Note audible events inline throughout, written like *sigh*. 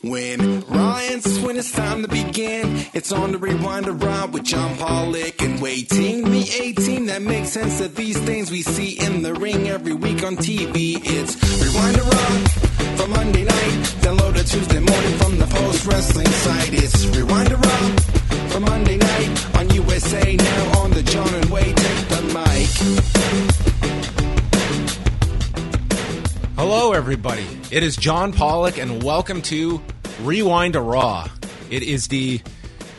When Ryan's when it's time to begin, it's on the Rewind-A-Raw with John Pollock and Wai Ting. The 18 that makes sense of these things we see in the ring every week on TV. It's Rewind-A-Raw for Monday night. Download it Tuesday morning from the post wrestling site. It's Rewind-A-Raw for Monday night on USA now on the John and Wade take the mic. Hello, everybody. It is John Pollock, and welcome to Rewind-A-Raw. It is the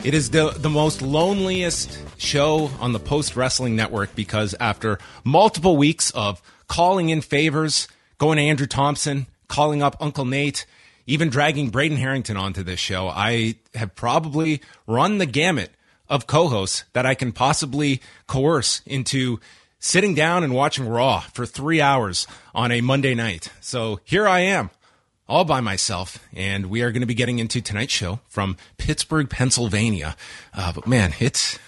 it is the the most loneliest show on the Post Wrestling Network because after multiple weeks of calling in favors, going to Andrew Thompson, calling up Uncle Nate, even dragging Braden Herrington onto this show, I have probably run the gamut of co-hosts that I can possibly coerce into sitting down and watching Raw for three hours on a Monday night. So here I am, all by myself, and we are going to be getting into tonight's show from Pittsburgh, Pennsylvania. Uh, but man, it's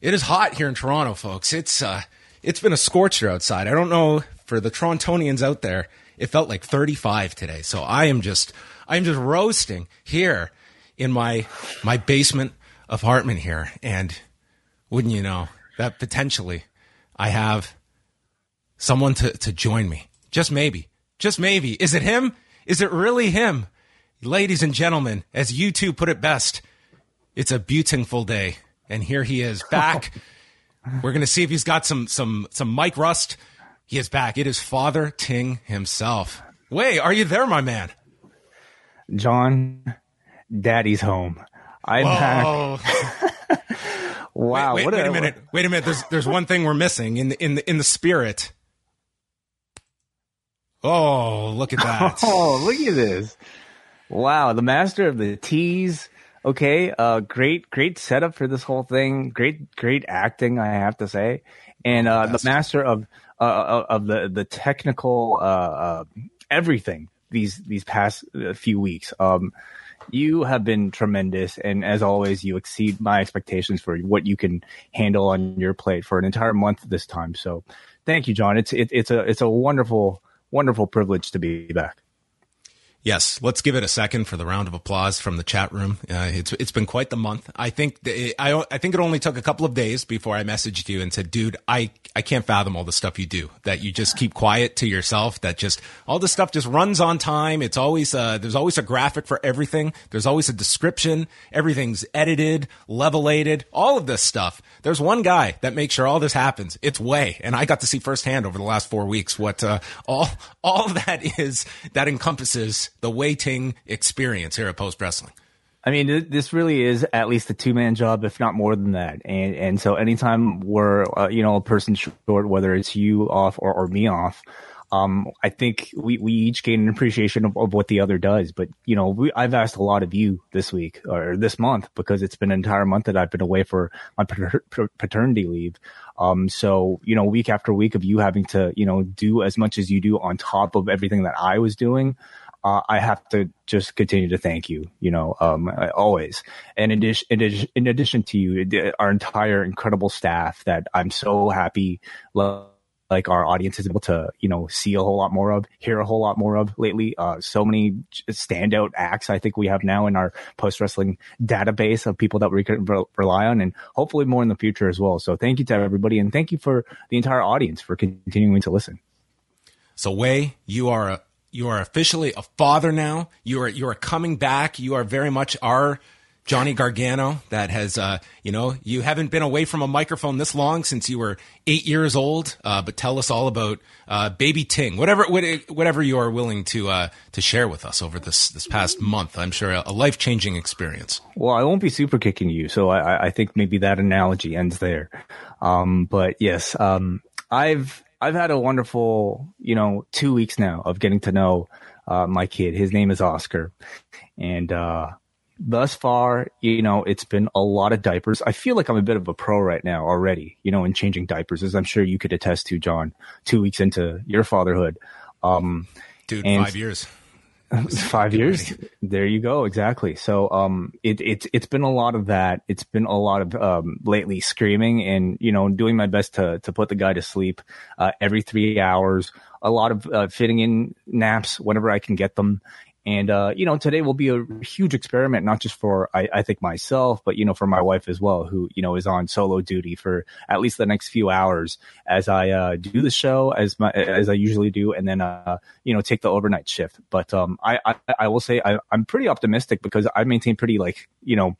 it is hot here in Toronto, folks. It's uh, it's been a scorcher outside. I don't know for the Torontonians out there. It felt like 35 today, so I am just I am just roasting here in my my basement apartment here, and wouldn't you know that potentially I have someone to, to join me. Just maybe. Just maybe. Is it him? Is it really him? Ladies and gentlemen, as you two put it best, it's a beautiful day. And here he is back. *laughs* We're going to see if he's got some, some, some mic rust. He is back. It is Father Ting himself. Wait, are you there, my man? John, Daddy's home. I'm Whoa. back. *laughs* wow. Wait, wait, what wait a minute. Wait a minute. There's there's one thing we're missing in the in the in the spirit. Oh, look at that. *laughs* Oh, look at this. Wow. The master of the tease. Okay. Uh, great, great setup for this whole thing. Great, great acting, I have to say. And, uh, the master of, uh, of the, the technical, uh, uh, everything these, these past uh, few weeks. Um, you have been tremendous, and as always, you exceed my expectations for what you can handle on your plate for an entire month this time. So, thank you, John. It's it, it's a it's a wonderful wonderful privilege to be back. Yes, let's give it a second for the round of applause from the chat room. Uh, it's it's been quite the month. I think the, I I think it only took a couple of days before I messaged you and said, "Dude, I I can't fathom all the stuff you do. That you just keep quiet to yourself. That just all the stuff just runs on time. It's always uh, there's always a graphic for everything. There's always a description. Everything's edited, levelated. All of this stuff. There's one guy that makes sure all this happens. It's Wai, and I got to see firsthand over the last four weeks what uh, all all *laughs* that is that encompasses the Wai Ting experience here at Post Wrestling. I mean, this really is at least a two man job, if not more than that. And and so anytime we're uh, you know a person short, whether it's you off or, or me off, um, I think we, we each gain an appreciation of, of what the other does. But you know, we, I've asked a lot of you this week or this month because it's been an entire month that I've been away for my pater- paternity leave. Um, so you know, week after week of you having to you know do as much as you do on top of everything that I was doing uh, I have to just continue to thank you, you know, um, always. And in addition, in addition, to you, our entire incredible staff that I'm so happy, like our audience is able to, you know, see a whole lot more of, hear a whole lot more of lately. Uh, so many standout acts I think we have now in our post wrestling database of people that we can re- rely on and hopefully more in the future as well. So thank you to everybody and thank you for the entire audience for continuing to listen. So, Wai, you are a you are officially a father now. You are you are coming back. You are very much our Johnny Gargano that has, uh, you know, you haven't been away from a microphone this long since you were eight years old. Uh, but tell us all about uh, Baby Ting, whatever whatever you are willing to uh, to share with us over this this past month. I'm sure a, life changing experience. Well, I won't be super kicking you, so I, I think maybe that analogy ends there. Um, but yes, um, I've I've had a wonderful, you know, two weeks now of getting to know uh, my kid. His name is Oscar, and uh, thus far, you know, it's been a lot of diapers. I feel like I'm a bit of a pro right now already, you know, in changing diapers, as I'm sure you could attest to, John, two weeks into your fatherhood. Um, Dude, five years. Five years. There you go. Exactly. So, um, it, it's, it's been a lot of that. It's been a lot of, um, lately screaming and, you know, doing my best to, to put the guy to sleep, uh, every three hours, a lot of, uh, fitting in naps whenever I can get them. And, uh, you know, today will be a huge experiment, not just for, I, I, think myself, but, you know, for my wife as well, who, you know, is on solo duty for at least the next few hours as I, uh, do the show as my, as I usually do. And then, uh, you know, take the overnight shift. But, um, I, I, I will say I, I'm pretty optimistic because I maintain pretty like, you know,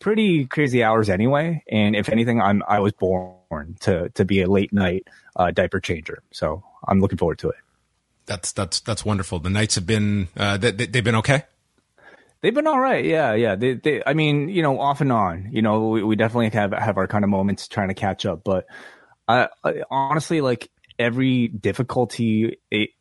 pretty crazy hours anyway. And if anything, I'm, I was born to, to be a late night, uh, diaper changer. So I'm looking forward to it. That's that's that's wonderful. The nights have been uh, they, they've been okay. They've been all right. Yeah, yeah. They, they, I mean, you know, off and on. You know, we, we definitely have have our kind of moments trying to catch up. But I, I, honestly, like every difficulty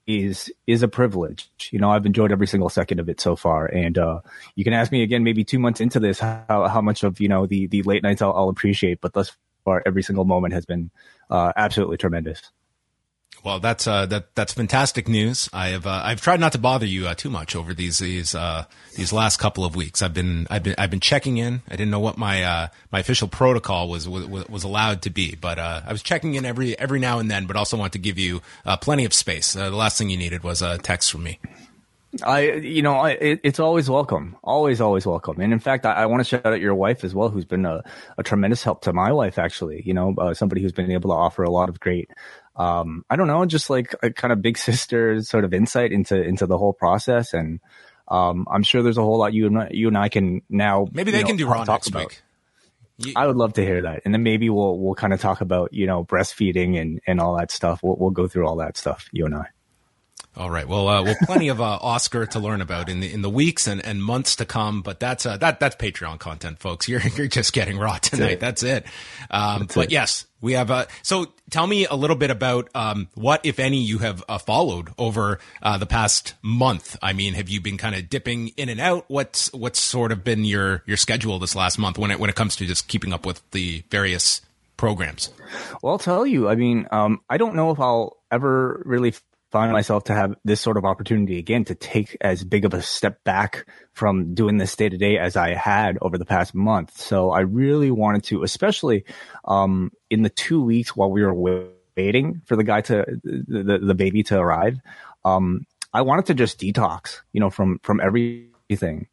is is a privilege. You know, I've enjoyed every single second of it so far. And uh, you can ask me again, maybe two months into this, how how much of you know the the late nights I'll, I'll appreciate. But thus far, every single moment has been uh, absolutely tremendous. Well, that's uh, that that's fantastic news. I have uh, I've tried not to bother you uh, too much over these these uh, these last couple of weeks. I've been I've been I've been checking in. I didn't know what my uh, my official protocol was was, was allowed to be, but uh, I was checking in every every now and then. But also want to give you plenty of space. the last thing you needed was a text from me. I, you know, I, it, it's always welcome, always, always welcome. And in fact, I, I want to shout out your wife as well, who's been a, a tremendous help to my life, actually. You know, uh, somebody who's been able to offer a lot of great um, I don't know, just like a kind of big sister sort of insight into into the whole process. And um, I'm sure there's a whole lot you and you and I can now maybe they know, can do Raw next about. week. You, I would love to hear that, and then maybe we'll we'll kind of talk about you know breastfeeding and and all that stuff. We'll we'll go through all that stuff, you and I. All right. Well, uh, well, plenty of uh, Oscar to learn about in the in the weeks and, and months to come. But that's uh, that that's Patreon content, folks. You're *laughs* you're just getting raw tonight. That's it. That's it. Um, that's but it. yes, we have. Uh, so tell me a little bit about um, what, if any, you have uh, followed over uh, the past month. I mean, have you been kind of dipping in and out? What's what's sort of been your your schedule this last month when it when it comes to just keeping up with the various programs? Well, I'll tell you. I mean, um, I don't know if I'll ever really find myself to have this sort of opportunity again to take as big of a step back from doing this day to day as I had over the past month. So I really wanted to, especially um, in the two weeks while we were waiting for the guy to the the, baby to arrive. Um, I wanted to just detox, you know, from from everything.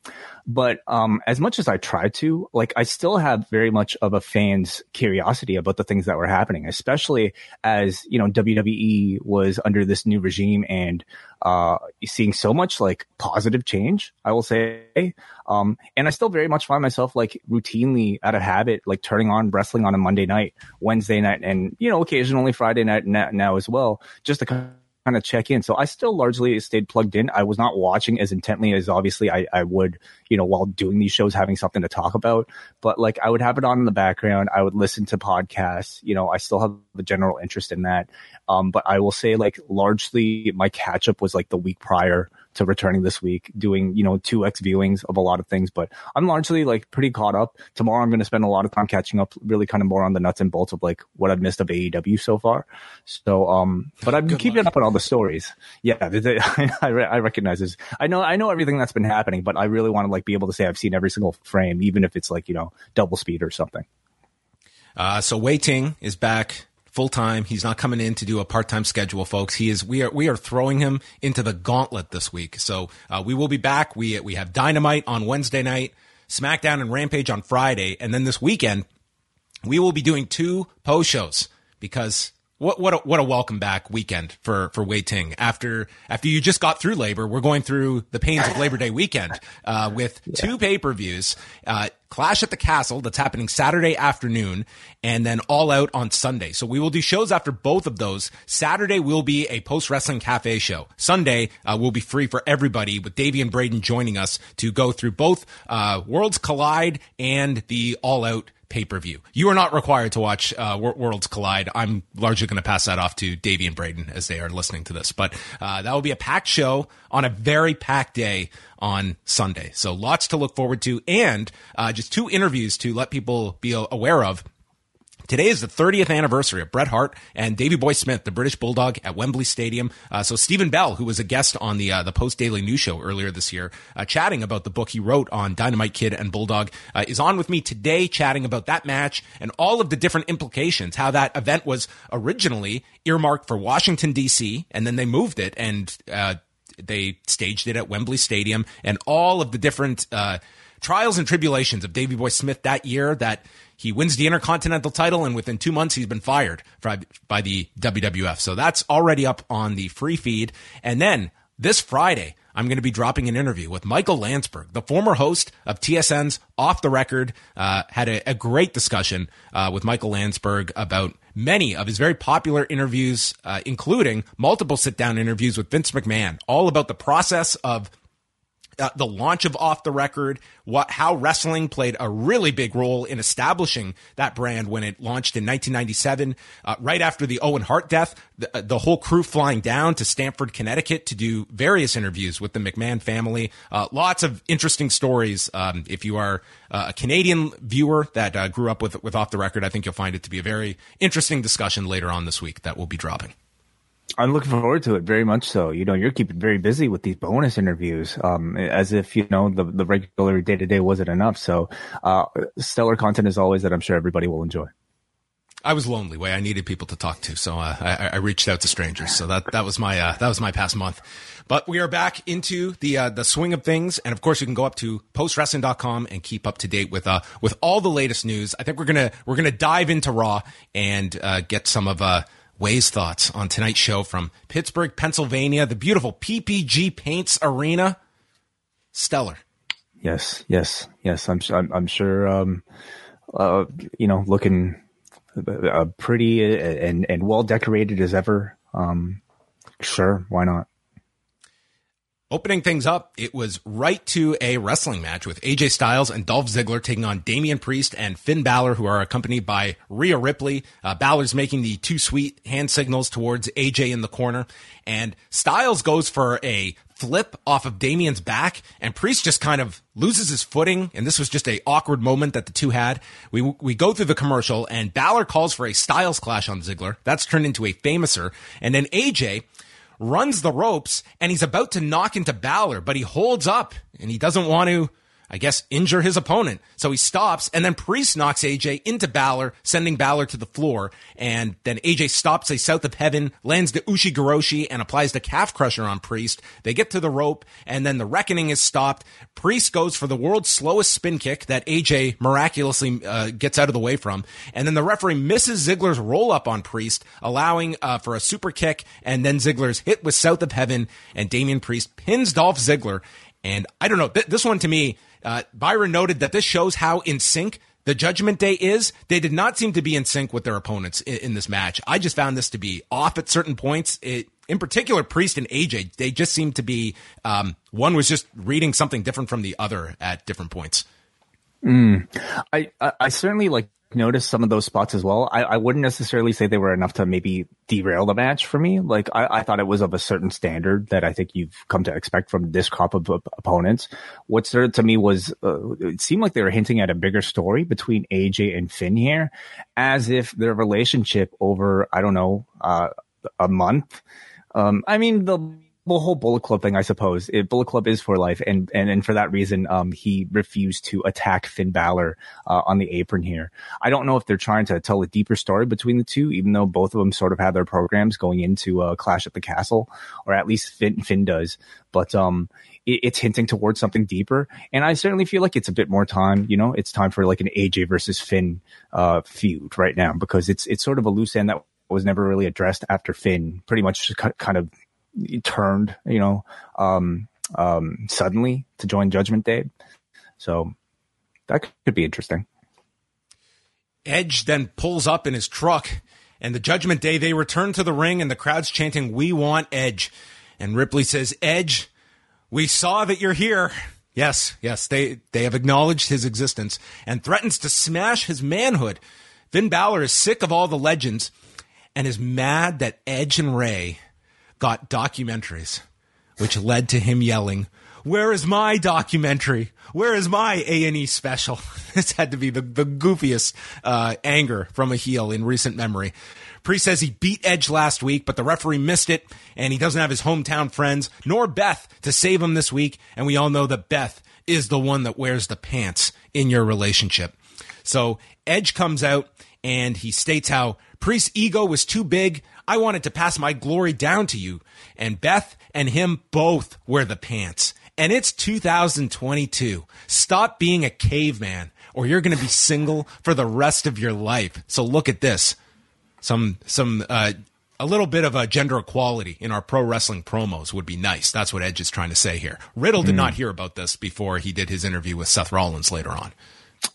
But um, as much as I tried to, like, I still have very much of a fan's curiosity about the things that were happening, especially as you know WWE was under this new regime and uh, seeing so much like positive change. I will say, um, and I still very much find myself like routinely out of habit, like turning on wrestling on a Monday night, Wednesday night, and you know occasionally Friday night now as well, just to kind of check in. So I still largely stayed plugged in. I was not watching as intently as obviously I, I would, you know, while doing these shows, having something to talk about. But like I would have it on in the background. I would listen to podcasts. You know, I still have the general interest in that. Um, but I will say like largely my catch up was like the week prior to returning this week, doing, you know, 2x viewings of a lot of things, but I'm largely like pretty caught up. Tomorrow I'm going to spend a lot of time catching up, really kind of more on the nuts and bolts of like what I've missed of AEW so far. So, um, but I've been keeping up on all the stories. Yeah, *laughs* they, they, I, I recognize this. I know, I know everything that's been happening, but I really want to like be able to say I've seen every single frame, even if it's like, you know, double speed or something. Uh, so Wai Ting is back full time. He's not coming in to do a part time schedule, folks. He is. We are we are throwing him into the gauntlet this week. So uh, we will be back. We we have Dynamite on Wednesday night, SmackDown and Rampage on Friday, and then this weekend we will be doing two post shows because what what a, what a welcome back weekend for for Wai Ting after after you just got through labor. We're going through the pains of Labor Day weekend uh, with *laughs* yeah. two pay per views. Uh, Clash at the Castle that's happening Saturday afternoon, and then All Out on Sunday. So we will do shows after both of those. Saturday will be a post wrestling cafe show. Sunday uh, will be free for everybody with Davey and Braden joining us to go through both uh, Worlds Collide and the All Out pay per view. You are not required to watch uh, Worlds Collide. I'm largely going to pass that off to Davey and Braden as they are listening to this. But uh, that will be a packed show on a very packed day on Sunday. So lots to look forward to, and uh, just two interviews to let people be aware of. Today is the 30th anniversary of Bret Hart and Davy Boy Smith, the British Bulldog at Wembley Stadium. Uh, so Stephen Bell, who was a guest on the uh, the Post Daily News Show earlier this year, uh, chatting about the book he wrote on Dynamite Kid and Bulldog, uh, is on with me today, chatting about that match and all of the different implications. How that event was originally earmarked for Washington D.C. and then they moved it and uh, they staged it at Wembley Stadium and all of the different uh, trials and tribulations of Davy Boy Smith that year that he wins the Intercontinental title, and within two months, he's been fired by the WWF. So that's already up on the free feed. And then this Friday, I'm going to be dropping an interview with Michael Landsberg, the former host of TSN's Off the Record. Uh, had a, a, great discussion uh, with Michael Landsberg about many of his very popular interviews, uh, including multiple sit down interviews with Vince McMahon, all about the process of uh, the launch of Off the Record, what how wrestling played a really big role in establishing that brand when it launched in 1997, uh, right after the Owen Hart death. The, uh, the, whole crew flying down to Stamford, Connecticut, to do various interviews with the McMahon family. Uh, lots of interesting stories. Um, if you are uh, a Canadian viewer that uh, grew up with with Off the Record, I think you'll find it to be a very interesting discussion later on this week that we'll be dropping. I'm looking forward to it very much. So, you know, you're keeping very busy with these bonus interviews, um, as if you know the the regular day to day wasn't enough. So, uh, stellar content as always that I'm sure everybody will enjoy. I was lonely, Wai I needed people to talk to, so uh, I, I, reached out to strangers. So that that was my uh, that was my past month. But we are back into the uh, the swing of things, and of course, you can go up to postwrestling.com and keep up to date with uh with all the latest news. I think we're gonna we're gonna dive into Raw and uh, get some of uh Wai's thoughts on tonight's show from Pittsburgh, Pennsylvania, the beautiful PPG Paints Arena. Stellar. Yes, yes, yes. I'm I'm, I'm sure. Um, uh, you know, looking uh, pretty and and well decorated as ever. Um, sure, why not? Opening things up, it was right to a wrestling match with AJ Styles and Dolph Ziggler taking on Damian Priest and Finn Balor, who are accompanied by Rhea Ripley. Uh, Balor's making the two sweet hand signals towards AJ in the corner, and Styles goes for a flip off of Damian's back, and Priest just kind of loses his footing. And this was just a awkward moment that the two had. We we go through the commercial, and Balor calls for a Styles clash on Ziggler. That's turned into a famouser, and then AJ runs the ropes and he's about to knock into Balor, but he holds up and he doesn't want to I guess, injure his opponent. So he stops, and then Priest knocks AJ into Balor, sending Balor to the floor. And then AJ stops a South of Heaven, lands the Ushigoroshi, and applies the calf crusher on Priest. They get to the rope, and then the reckoning is stopped. Priest goes for the world's slowest spin kick that AJ miraculously uh, gets out of the way from. And then the referee misses Ziggler's roll up on Priest, allowing uh, for a super kick, and then Ziggler's hit with South of Heaven, and Damian Priest pins Dolph Ziggler. And I don't know, th- this one to me, uh, Byron noted that this shows how in sync the Judgment Day is. They did not seem to be in sync with their opponents in, in this match. I just found this to be off at certain points. It, in particular, Priest and AJ, they just seemed to be, um, one was just reading something different from the other at different points. Mm. I, I, I certainly like noticed some of those spots as well. I, I wouldn't necessarily say they were enough to maybe derail the match for me. Like I, I thought it was of a certain standard that I think you've come to expect from this crop of opponents. What stood to me was uh, it seemed like they were hinting at a bigger story between AJ and Finn here, as if their relationship over I don't know uh, a month. Um, I mean well, whole Bullet Club thing, I suppose. It, Bullet Club is for life, and and and for that reason, um, he refused to attack Finn Balor uh, on the apron here. I don't know if they're trying to tell a deeper story between the two, even though both of them sort of have their programs going into uh, Clash at the Castle, or at least Finn Finn does. But um, it, it's hinting towards something deeper, and I certainly feel like it's a bit more time. You know, it's time for like an AJ versus Finn uh, feud right now because it's it's sort of a loose end that was never really addressed after Finn pretty much kind of turned, you know, um, um, suddenly to join Judgment Day. So that could be interesting. Edge then pulls up in his truck, and the Judgment Day they return to the ring, and the crowd's chanting, "We want Edge." And Ripley says, "Edge, we saw that you're here." Yes, yes, they they have acknowledged his existence and threatens to smash his manhood. Finn Balor is sick of all the legends and is mad that Edge and Rey got documentaries, which led to him yelling, "Where is my documentary? Where is my A and E special?" *laughs* this had to be the the goofiest uh, anger from a heel in recent memory. Priest says he beat Edge last week, but the referee missed it, and he doesn't have his hometown friends nor Beth to save him this week. And we all know that Beth is the one that wears the pants in your relationship. So Edge comes out and he states how Priest's ego was too big. I wanted to pass my glory down to you. And Beth and him both wear the pants. And it's 2022. Stop being a caveman or you're going to be single for the rest of your life. So look at this some some uh, a little bit of a gender equality in our pro wrestling promos would be nice. That's what Edge is trying to say here. Riddle did mm. not hear about this before he did his interview with Seth Rollins later on.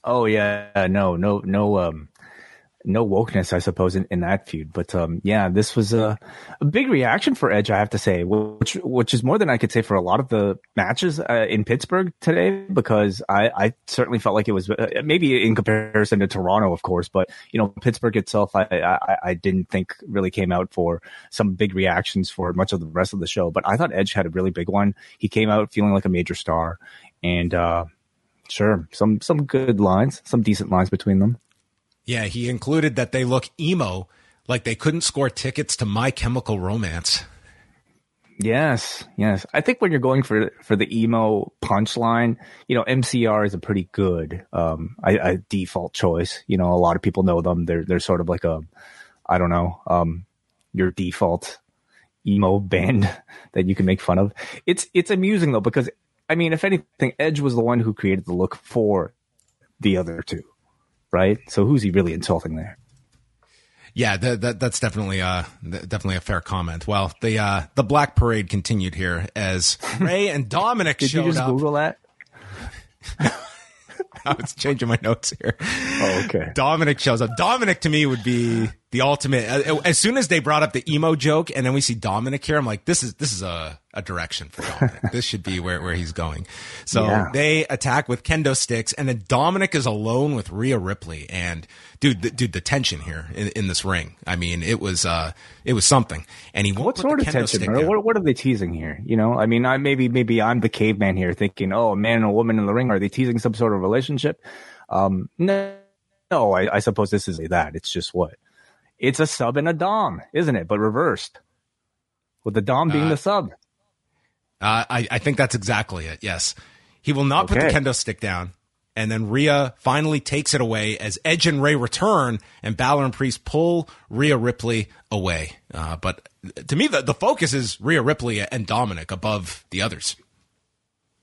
Oh yeah, no, no, no. Um, no wokeness, I suppose, in, in that feud. But um, yeah, this was a, a, big reaction for Edge, I have to say, which which is more than I could say for a lot of the matches uh, in Pittsburgh today, because I, I certainly felt like it was uh, maybe in comparison to Toronto, of course, but you know Pittsburgh itself, I, I, I didn't think really came out for some big reactions for much of the rest of the show. But I thought Edge had a really big one. He came out feeling like a major star, and uh, sure, some some good lines, some decent lines between them. Yeah, he included that they look emo, like they couldn't score tickets to My Chemical Romance. Yes, yes. I think when you're going for for the emo punchline, you know, MCR is a pretty good um a, a default choice. You know, a lot of people know them. They're they're sort of like a I don't know, um your default emo band *laughs* that you can make fun of. It's it's amusing though because I mean, if anything, Edge was the one who created the look for the other two right? So who's he really insulting there? Yeah, that, that, that's definitely uh definitely a fair comment. Well, the uh the Black Parade continued here as Rey and Dominic *laughs* Did showed you just up. Google that? *laughs* I was changing my notes here. Oh, okay. Dominic shows up. Dominic to me would be the ultimate. As soon as they brought up the emo joke, and then we see Dominic here, I'm like, this is this is a, a direction for Dominic. *laughs* this should be where, where he's going. So yeah. they attack with kendo sticks, and then Dominic is alone with Rhea Ripley. And dude, the, dude, the tension here in, in this ring. I mean, it was uh, it was something. And he what sort of tension? What, what, are they teasing here? You know, I mean, I maybe maybe I'm the caveman here, thinking, oh, a man and a woman in the ring. Are they teasing some sort of relationship? Um, no, no. I, I suppose this is that. It's just what it's a sub and a dom, isn't it? But reversed, with the dom being uh, the sub. Uh, I, I think that's exactly it. Yes, he will not okay. put the kendo stick down, and then Rhea finally takes it away as Edge and Rey return, and Balor and Priest pull Rhea Ripley away. Uh, but to me, the, the focus is Rhea Ripley and Dominic above the others.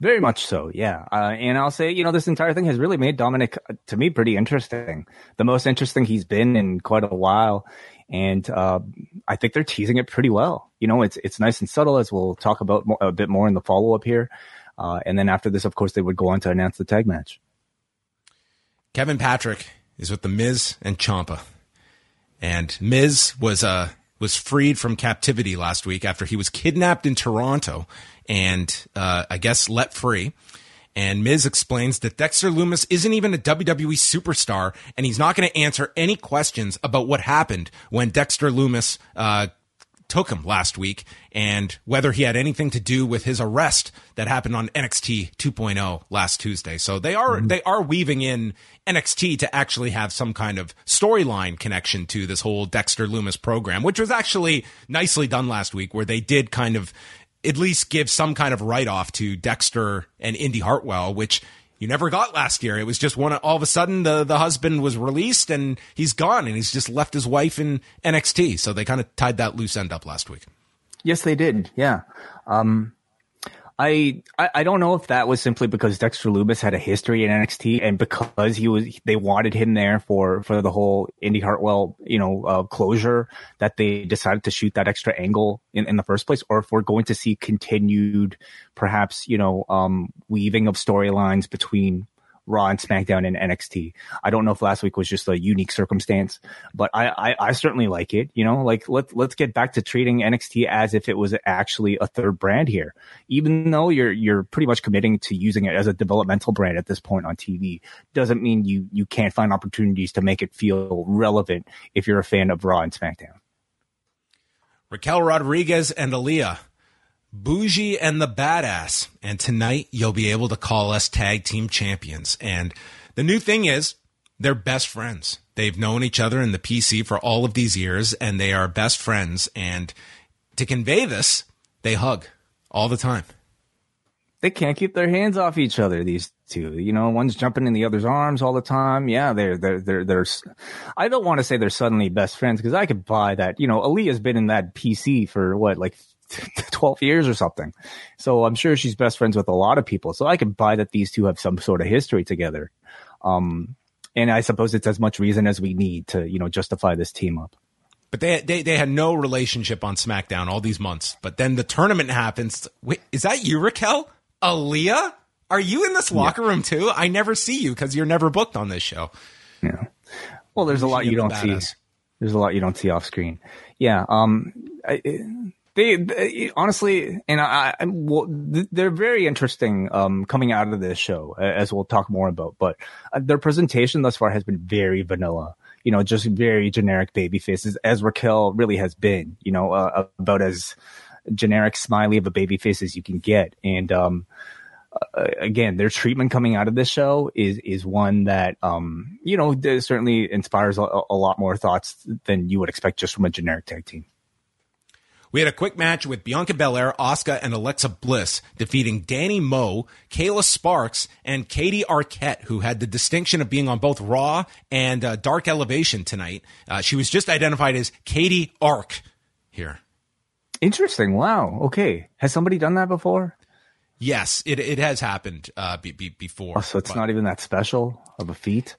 Very much so, yeah. Uh, and I'll say, you know, this entire thing has really made Dominic, uh, to me, pretty interesting. The most interesting he's been in quite a while. And uh, I think they're teasing it pretty well. You know, it's it's nice and subtle, as we'll talk about a bit more in the follow up here. Uh, and then after this, of course, they would go on to announce the tag match. Kevin Patrick is with the Miz and Ciampa, and Miz was uh was freed from captivity last week after he was kidnapped in Toronto and uh, I guess let free. And Miz explains that Dexter Lumis isn't even a WWE superstar, and he's not going to answer any questions about what happened when Dexter Lumis uh, took him last week and whether he had anything to do with his arrest that happened on NXT 2.0 last Tuesday. So they are mm-hmm. they are weaving in NXT to actually have some kind of storyline connection to this whole Dexter Lumis program, which was actually nicely done last week where they did kind of at least give some kind of write off to Dexter and Indi Hartwell, which you never got last year. It was just one all of a sudden the the husband was released and he's gone and he's just left his wife in NXT. So they kind of tied that loose end up last week. Yes, they did. Yeah. Um, I, I, don't know if that was simply because Dexter Lumis had a history in NXT and because he was they wanted him there for for the whole Indi Hartwell you know uh, closure that they decided to shoot that extra angle in, in the first place, or if we're going to see continued perhaps you know um, weaving of storylines between Raw and SmackDown and NXT. I don't know if last week was just a unique circumstance, but I, I, I certainly like it. You know, like let let's get back to treating NXT as if it was actually a third brand here. Even though you're you're pretty much committing to using it as a developmental brand at this point on TV, doesn't mean you you can't find opportunities to make it feel relevant if you're a fan of Raw and SmackDown. Raquel Rodriguez and Aliyah Bougie and the Badass. And tonight you'll be able to call us tag team champions. And the new thing is they're best friends. They've known each other in the PC for all of these years and they are best friends. And to convey this, they hug all the time. They can't keep their hands off each other. These two, you know, one's jumping in the other's arms all the time. Yeah, they're they're they're they're. I don't want to say they're suddenly best friends because I could buy that. You know, Aliyah's been in that PC for what, like *laughs* 12 years or something. So I'm sure she's best friends with a lot of people. So I can buy that these two have some sort of history together. Um, and I suppose it's as much reason as we need to, you know, justify this team up. But they, they they had no relationship on SmackDown all these months. But then the tournament happens. Wait, is that you, Raquel? Aliyah? Are you in this locker yeah. room too? I never see you because you're never booked on this show. Yeah. Well, there's a lot you don't see. There's a lot you don't see off screen. Yeah. Um. I, they, they, honestly, and I, I well, they're very interesting um, coming out of this show, as we'll talk more about. But uh, their presentation thus far has been very vanilla. You know, just very generic baby faces, as Raquel really has been. You know, uh, about as generic smiley of a baby face as you can get. And um, uh, again, their treatment coming out of this show is is one that um, you know certainly inspires a, a lot more thoughts than you would expect just from a generic tag team. We had a quick match with Bianca Belair, Asuka, and Alexa Bliss defeating Danny Moe, Kayla Sparks, and Katie Arquette, who had the distinction of being on both Raw and uh, Dark Elevation tonight. Uh, she was just identified as Katie Ark here. Interesting. Wow. Okay. Has somebody done that before? Yes, it it has happened uh, be, be, before. Oh, so it's but, not even that special of a feat.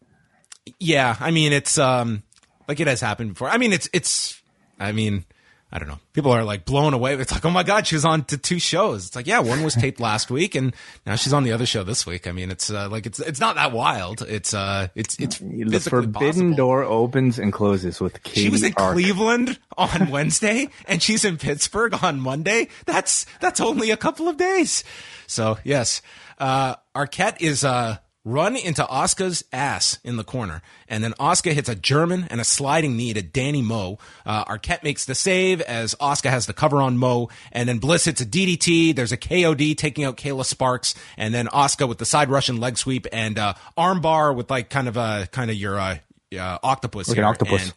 Yeah, I mean it's um like it has happened before. I mean it's it's I mean I don't know. People are like blown away. It's like, oh my god, she's on to two shows. It's like, yeah, one was taped last week, and now she's on the other show this week. I mean, it's uh, like it's it's not that wild. It's uh, it's it's the forbidden possible. door opens and closes with Katie. She was in Ark. Cleveland on *laughs* Wednesday, and she's in Pittsburgh on Monday. That's that's only a couple of days. So yes, uh, Arquette is uh run into Asuka's ass in the corner. And then Asuka hits a German and a sliding knee to Danny Moe. Uh, Arquette makes the save as Asuka has the cover on Moe. And then Bliss hits a DDT. There's a KOD taking out Kayla Sparks. And then Asuka with the side Russian leg sweep and uh, armbar with like kind of a kind of your uh, uh, octopus. Like here. an octopus. And,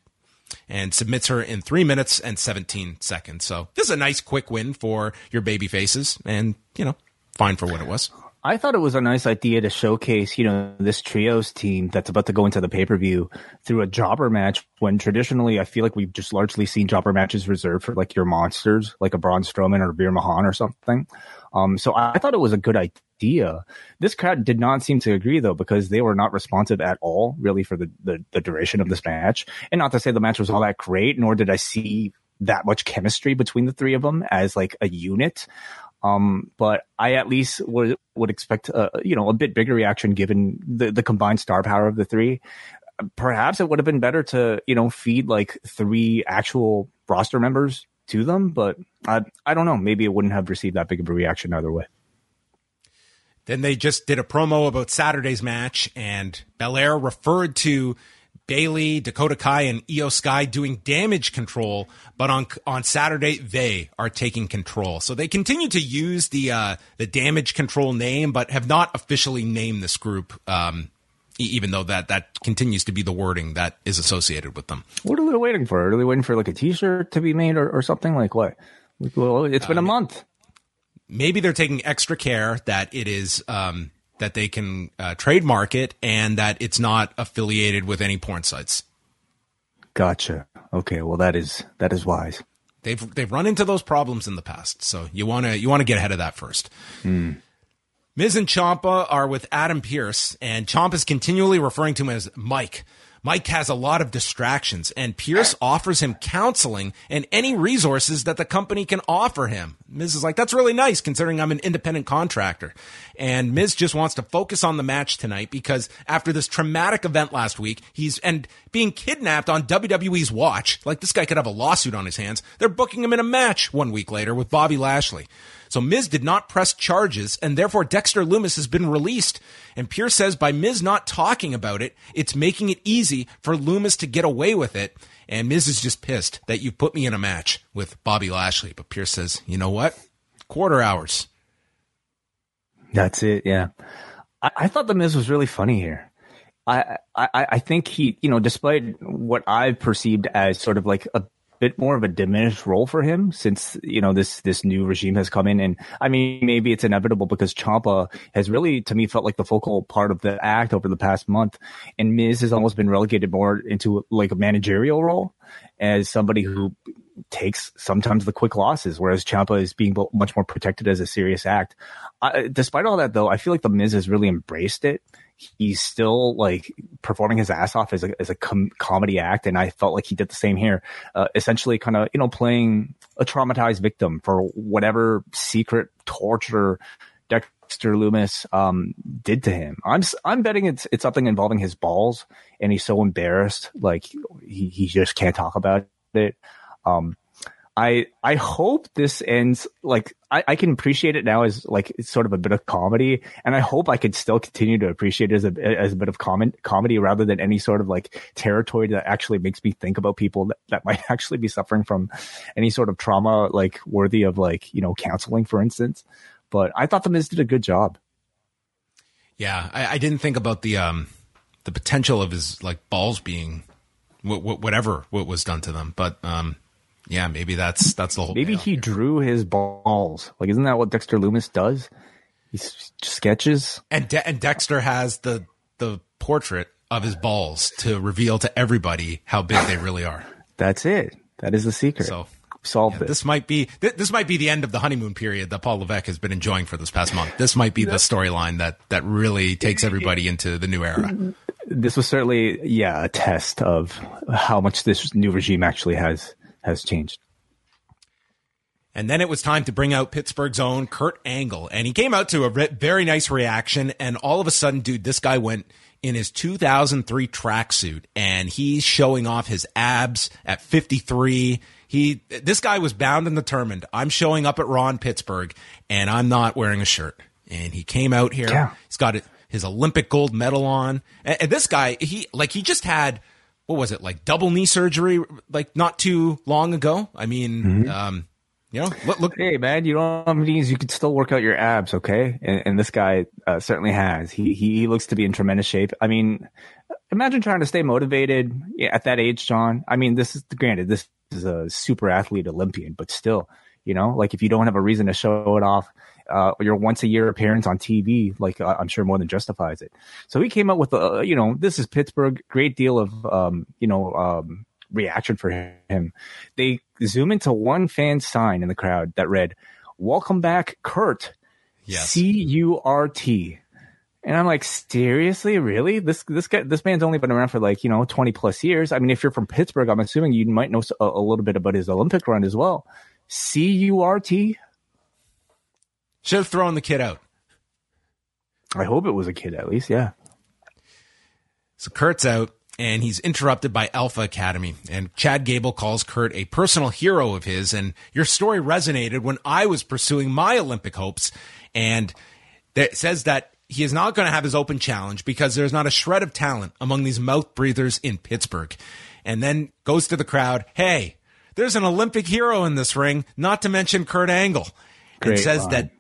and submits her in three minutes and 17 seconds. So this is a nice quick win for your baby faces and, you know, fine for what it was. I thought it was a nice idea to showcase, you know, this trios team that's about to go into the pay per view through a jobber match. When traditionally, I feel like we've just largely seen jobber matches reserved for like your monsters, like a Braun Strowman or a Veer Mahaan or something. Um, so I thought it was a good idea. This crowd did not seem to agree though, because they were not responsive at all, really, for the, the, the duration of this match. And not to say the match was all that great, nor did I see that much chemistry between the three of them as like a unit. Um, but I at least would would expect a, you know a bit bigger reaction given the the combined star power of the three. Perhaps it would have been better to you know feed like three actual roster members to them, but I I don't know. Maybe it wouldn't have received that big of a reaction either way. Then they just did a promo about Saturday's match, and Belair referred to Bayley, Dakota Kai, and Iyo Sky doing damage control, but on on Saturday they are taking control. So they continue to use the uh, the damage control name, but have not officially named this group. Um, even though that that continues to be the wording that is associated with them. What are they waiting for? Are they waiting for like a T-shirt to be made or, or something like what? Well, it's been um, a month. Maybe they're taking extra care that it is um, that they can uh, trademark it and that it's not affiliated with any porn sites. Gotcha. Okay, well that is that is wise. They've they've run into those problems in the past, so you want to you want to get ahead of that first. Mm. Miz and Ciampa are with Adam Pearce, and Ciampa is continually referring to him as Mike. Mike has a lot of distractions, and Pearce offers him counseling and any resources that the company can offer him. Miz is like, that's really nice considering I'm an independent contractor. And Miz just wants to focus on the match tonight because after this traumatic event last week, he's, and being kidnapped on WWE's watch, like this guy could have a lawsuit on his hands, they're booking him in a match one week later with Bobby Lashley. So Miz did not press charges, and therefore Dexter Lumis has been released. And Pearce says by Miz not talking about it, it's making it easy for Lumis to get away with it. And Miz is just pissed that you put me in a match with Bobby Lashley. But Pearce says, you know what? Quarter hours. That's it. Yeah. I, I thought the Miz was really funny here. I, I, I think he, you know, despite what I've perceived as sort of like a bit more of a diminished role for him since you know this this new regime has come in. And I mean maybe it's inevitable because Ciampa has really to me felt like the focal part of the act over the past month. And Miz has almost been relegated more into like a managerial role as somebody who takes sometimes the quick losses, whereas Ciampa is being much more protected as a serious act. I, despite all that, though, I feel like the Miz has really embraced it he's still like performing his ass off as a as a com- comedy act, and I felt like he did the same here. Uh, essentially, kind of you know playing a traumatized victim for whatever secret torture Dexter Lumis um, did to him. I'm I'm betting it's it's something involving his balls, and he's so embarrassed, like he he just can't talk about it. Um, I I hope this ends like I, I can appreciate it now as like it's sort of a bit of comedy, and I hope I can still continue to appreciate it as a as a bit of comment comedy rather than any sort of like territory that actually makes me think about people that, that *laughs* might actually be suffering from any sort of trauma like worthy of like you know counseling, for instance. But I thought the Miz did a good job. Yeah, I, I didn't think about the um the potential of his like balls being whatever what was done to them, but um yeah, maybe that's that's the whole. Maybe he drew his balls. Like, isn't that what Dexter Lumis does? He sketches. And De- and Dexter has the the portrait of his balls to reveal to everybody how big they really are. That's it. That is the secret. So solve yeah, This might be th- this might be the end of the honeymoon period that Paul Levesque has been enjoying for this past month. This might be the storyline that that really takes everybody into the new era. This was certainly yeah a test of how much this new regime actually has has changed. And then it was time to bring out Pittsburgh's own Kurt Angle. And he came out to a re- very nice reaction. And all of a sudden, dude, this guy went in his 2003 tracksuit and he's showing off his abs at 53. He, this guy was bound and determined. I'm showing up at Raw in Pittsburgh and I'm not wearing a shirt. And he came out here. Yeah. He's got his Olympic gold medal on. And, and this guy, he, like, he just had what was it like double knee surgery like not too long ago? I mean, mm-hmm. um, you know, look, look. Hey man, you don't have knees. You can still work out your abs, okay? And, and this guy uh, certainly has. He, he he looks to be in tremendous shape. I mean, imagine trying to stay motivated at that age, John. I mean, this is granted, this is a super athlete Olympian, but still, you know, like if you don't have a reason to show it off, uh, your once a year appearance on TV, like uh, I'm sure more than justifies it. So he came up with a, you know, this is Pittsburgh, great deal of, um, you know, um, reaction for him. They zoom into one fan sign in the crowd that read, "Welcome back, Kurt." Yes. C U R T. And I'm like, seriously, really? This this guy, this man's only been around for like you know 20 plus years. I mean, if you're from Pittsburgh, I'm assuming you might know a, a little bit about his Olympic run as well. C U R T. Should have thrown the kid out. I hope it was a kid at least, yeah. So Kurt's out and he's interrupted by Alpha Academy. And Chad Gable calls Kurt a personal hero of his. And your story resonated when I was pursuing my Olympic hopes. And it says that he is not going to have his open challenge because there's not a shred of talent among these mouth breathers in Pittsburgh. And then goes to the crowd, hey, there's an Olympic hero in this ring, not to mention Kurt Angle. Great and says line. that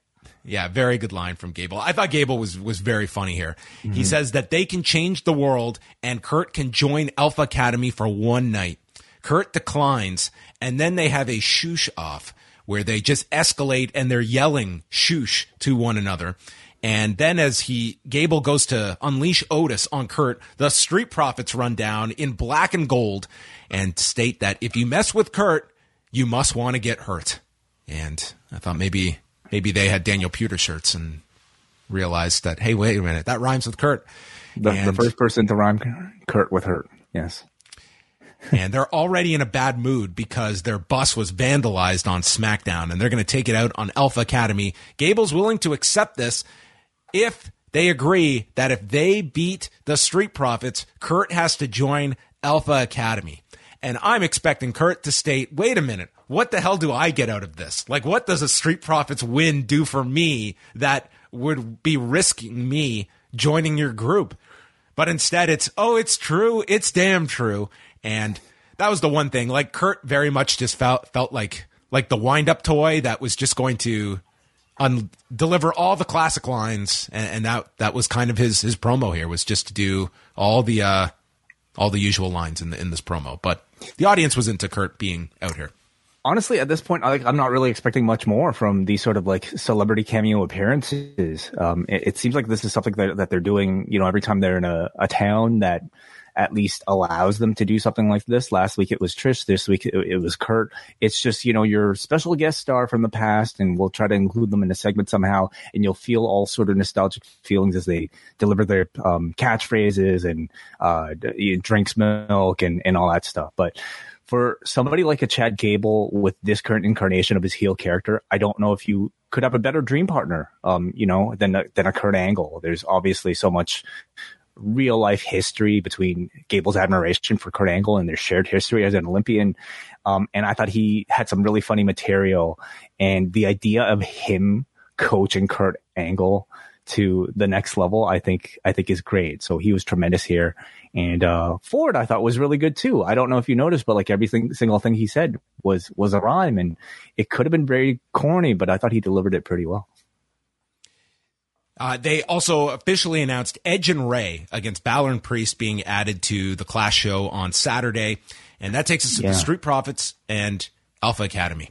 yeah, very good line from Gable. I thought Gable was was very funny here. Mm-hmm. He says that they can change the world and Kurt can join Alpha Academy for one night. Kurt declines and then they have a shoosh off where they just escalate and they're yelling shoosh to one another. And then as he, Gable goes to unleash Otis on Kurt, the Street Profits run down in black and gold and state that if you mess with Kurt, you must want to get hurt. And I thought maybe maybe they had Daniel Puder shirts and realized that hey, wait a minute, that rhymes with Kurt. The, And- the first person to rhyme Kurt with hurt. Yes. and they're already in a bad mood because their bus was vandalized on SmackDown and they're going to take it out on Alpha Academy. Gable's willing to accept this if they agree that if they beat the Street Profits, Kurt has to join Alpha Academy. And I'm expecting Kurt to state, wait a minute, what the hell do I get out of this? Like, what does a Street Profits win do for me that would be risking me joining your group? But instead, it's, oh, it's true. It's damn true. And that was the one thing. Like, Kurt very much just felt, felt like, like the wind up toy that was just going to un- deliver all the classic lines. And, and that, that was kind of his, his promo here was just to do all the, uh, all the usual lines in the, in this promo. But the audience was into Kurt being out here. Honestly, at this point, I, like, I'm not really expecting much more from these sort of like celebrity cameo appearances. Um, it, it seems like this is something that, that they're doing, you know, every time they're in a, a town that at least allows them to do something like this. Last week it was Trish. This week it, it was Kurt. It's just, you know, your special guest star from the past and we'll try to include them in a segment somehow and you'll feel all sort of nostalgic feelings as they deliver their, um, catchphrases and, uh, drinks milk and, and all that stuff. But, for somebody like a Chad Gable with this current incarnation of his heel character, I don't know if you could have a better dream partner, um, you know, than a, than a Kurt Angle. There's obviously so much real life history between Gable's admiration for Kurt Angle and their shared history as an Olympian. Um, and I thought he had some really funny material and the idea of him coaching Kurt Angle to the next level, I think, I think is great. So he was tremendous here. And, uh, Ford, I thought was really good too. I don't know if you noticed, but like everything, single thing he said was, was a rhyme and it could have been very corny, but I thought he delivered it pretty well. Uh, they also officially announced Edge and Rey against Balor and Priest being added to the Clash show on Saturday. And that takes us to Yeah. the Street Profits and Alpha Academy.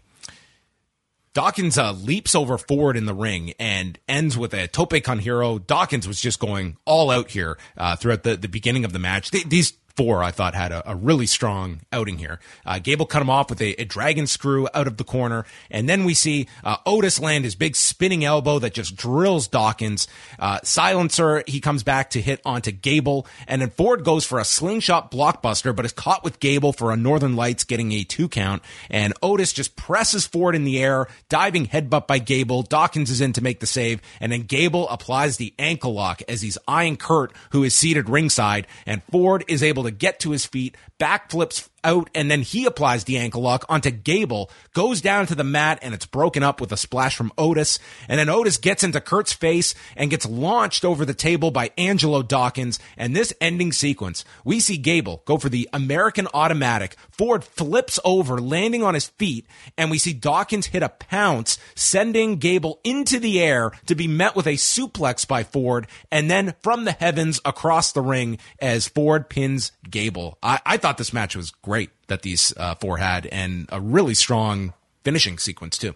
Dawkins uh, leaps over forward in the ring and ends with a tope con hilo. Dawkins was just going all out here uh, throughout the, the beginning of the match. Th- these four, I thought, had a, a really strong outing here. Uh, Gable cut him off with a, a dragon screw out of the corner. And then we see uh, Otis land his big spinning elbow that just drills Dawkins. Uh, silencer, he comes back to hit onto Gable. And then Ford goes for a slingshot blockbuster, but is caught with Gable for a Northern Lights getting a two count. And Otis just presses Ford in the air, diving headbutt by Gable. Dawkins is in to make the save. And then Gable applies the ankle lock as he's eyeing Kurt, who is seated ringside. And Ford is able to get to his feet, backflips out, and then he applies the ankle lock onto Gable, goes down to the mat, and it's broken up with a splash from Otis. And then Otis gets into Kurt's face and gets launched over the table by Angelo Dawkins. And this ending sequence, we see Gable go for the American automatic. Ford flips over, landing on his feet, and we see Dawkins hit a pounce, sending Gable into the air to be met with a suplex by Ford, and then from the heavens across the ring as Ford pins Gable. I, I thought this match was great that these uh, four had, and a really strong finishing sequence too.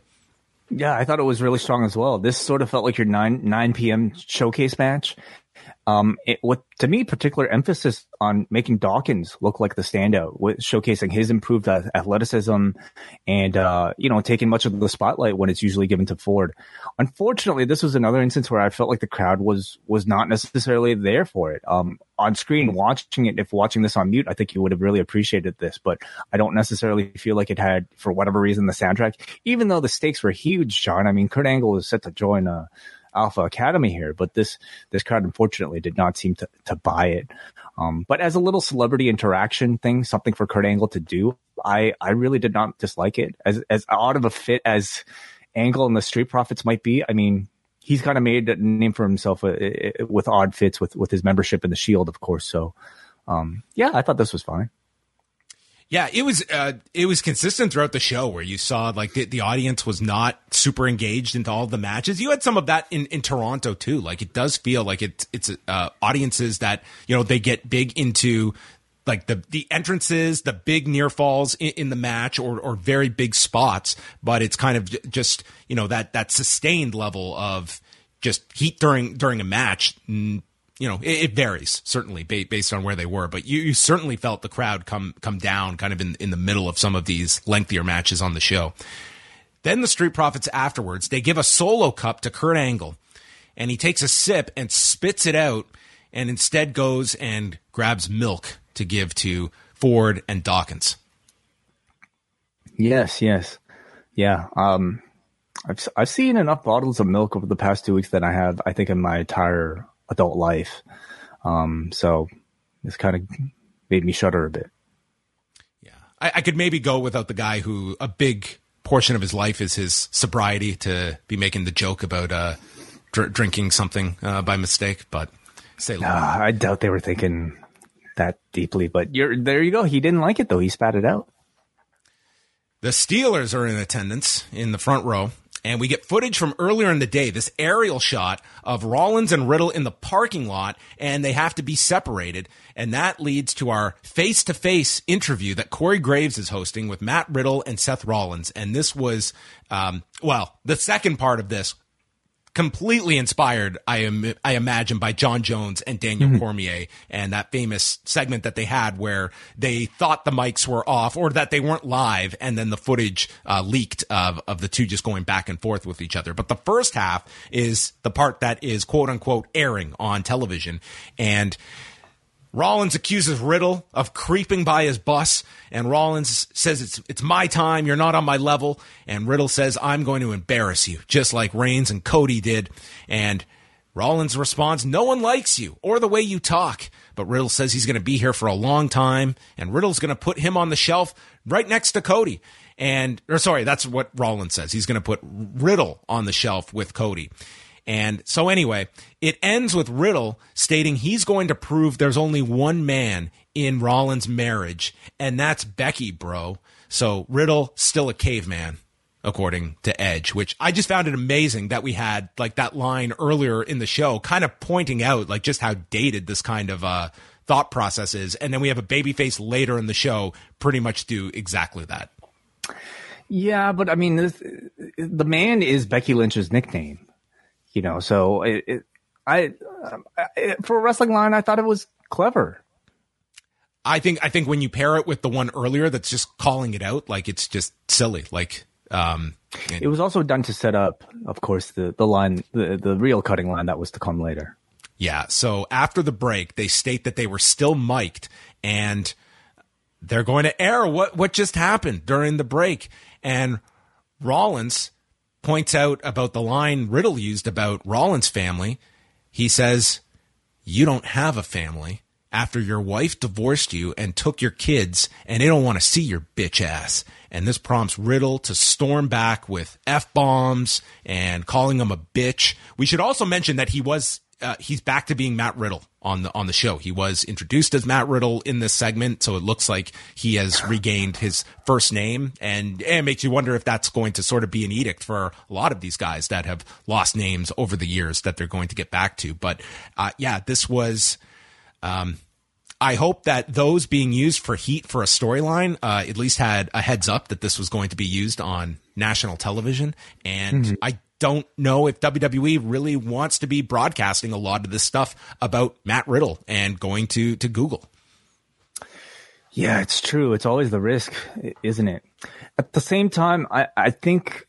Yeah, I thought it was really strong as well. This sort of felt like your nine nine p.m. showcase match. Um, it, with to me, particular emphasis on making Dawkins look like the standout, with showcasing his improved ath- athleticism, and uh, you know, taking much of the spotlight when it's usually given to Ford. Unfortunately, this was another instance where I felt like the crowd was was not necessarily there for it. Um, on screen, watching it, if watching this on mute, I think you would have really appreciated this, but I don't necessarily feel like it had, for whatever reason, the soundtrack. Even though the stakes were huge, John. I mean, Kurt Angle was set to join uh, Alpha Academy here, but this this crowd unfortunately did not seem to to buy it. Um, but as a little celebrity interaction thing, something for Kurt Angle to do, I I really did not dislike it. As as odd of a fit as Angle and the Street Profits might be, I mean, he's kind of made a name for himself uh, uh, with odd fits with with his membership in the Shield, of course. So, um, yeah, I thought this was fine. Yeah, it was uh, it was consistent throughout the show where you saw like the, the audience was not super engaged into all the matches. You had some of that in, in Toronto too. Like it does feel like it's it's uh, audiences that you know they get big into like the the entrances, the big near falls in, in the match, or or very big spots. But it's kind of j- just you know that that sustained level of just heat during during a match. You know, it, it varies certainly ba- based on where they were, but you, you certainly felt the crowd come come down kind of in in the middle of some of these lengthier matches on the show. Then the Street Profits afterwards, they give a solo cup to Kurt Angle, and he takes a sip and spits it out, and instead goes and grabs milk to give to Ford and Dawkins. Yes, yes, yeah. Um, I've I've seen enough bottles of milk over the past two weeks that I have, I think, in my entire adult life. Um, so this kind of made me shudder a bit. Yeah, I, I could maybe go without the guy who a big portion of his life is his sobriety to be making the joke about uh, dr- drinking something uh, by mistake, but say I doubt they were thinking that deeply, but you're there. You go. He didn't like it though. He spat it out. The Steelers are in attendance in the front row, and we get footage from earlier in the day, this aerial shot of Rollins and Riddle in the parking lot, and they have to be separated. And that leads to our face to face interview that Corey Graves is hosting with Matt Riddle and Seth Rollins. And this was, um, well, the second part of this completely inspired, I am, I imagine, by Jon Jones and Daniel mm-hmm. Cormier and that famous segment that they had where they thought the mics were off or that they weren't live, and then the footage uh, leaked of of the two just going back and forth with each other. But the first half is the part that is quote unquote airing on television, and Rollins accuses Riddle of creeping by his bus, and Rollins says it's it's my time. You're not on my level. And Riddle says I'm going to embarrass you, just like Reigns and Cody did. And Rollins responds, "No one likes you or the way you talk." But Riddle says he's going to be here for a long time, and Riddle's going to put him on the shelf right next to Cody. And or sorry, that's what Rollins says. He's going to put Riddle on the shelf with Cody. And so anyway, it ends with Riddle stating he's going to prove there's only one man in Rollins' marriage, and that's Becky, bro. So Riddle still a caveman according to Edge, which I just found it amazing that we had like that line earlier in the show, kind of pointing out like just how dated this kind of uh, thought process is. And then we have a babyface later in the show pretty much do exactly that. Yeah, but I mean, this, the man is Becky Lynch's nickname you know, so it, it I, I, for a wrestling line, I thought it was clever. I think I think when you pair it with the one earlier that's just calling it out, like it's just silly. Like um, it was also done to set up, of course, the the line, the the real cutting line that was to come later. Yeah. So after the break, they state that they were still mic'd and they're going to air what what just happened during the break. And Rollins points out about the line Riddle used about Rollins' family. He says, You don't have a family after your wife divorced you and took your kids, and they don't want to see your bitch ass. And this prompts Riddle to storm back with F bombs and calling him a bitch. We should also mention that he was uh, he's back to being Matt Riddle on the on the show. He was introduced as Matt Riddle in this segment, so it looks like he has regained his first name, and, and it makes you wonder if that's going to sort of be an edict for a lot of these guys that have lost names over the years that they're going to get back to. But uh, yeah, this was. Um, I hope that those being used for heat for a storyline uh, at least had a heads up that this was going to be used on national television. And mm-hmm. I don't know if WWE really wants to be broadcasting a lot of this stuff about Matt Riddle and going to to Google. Yeah, it's true. It's always the risk, isn't it? At the same time, I, I think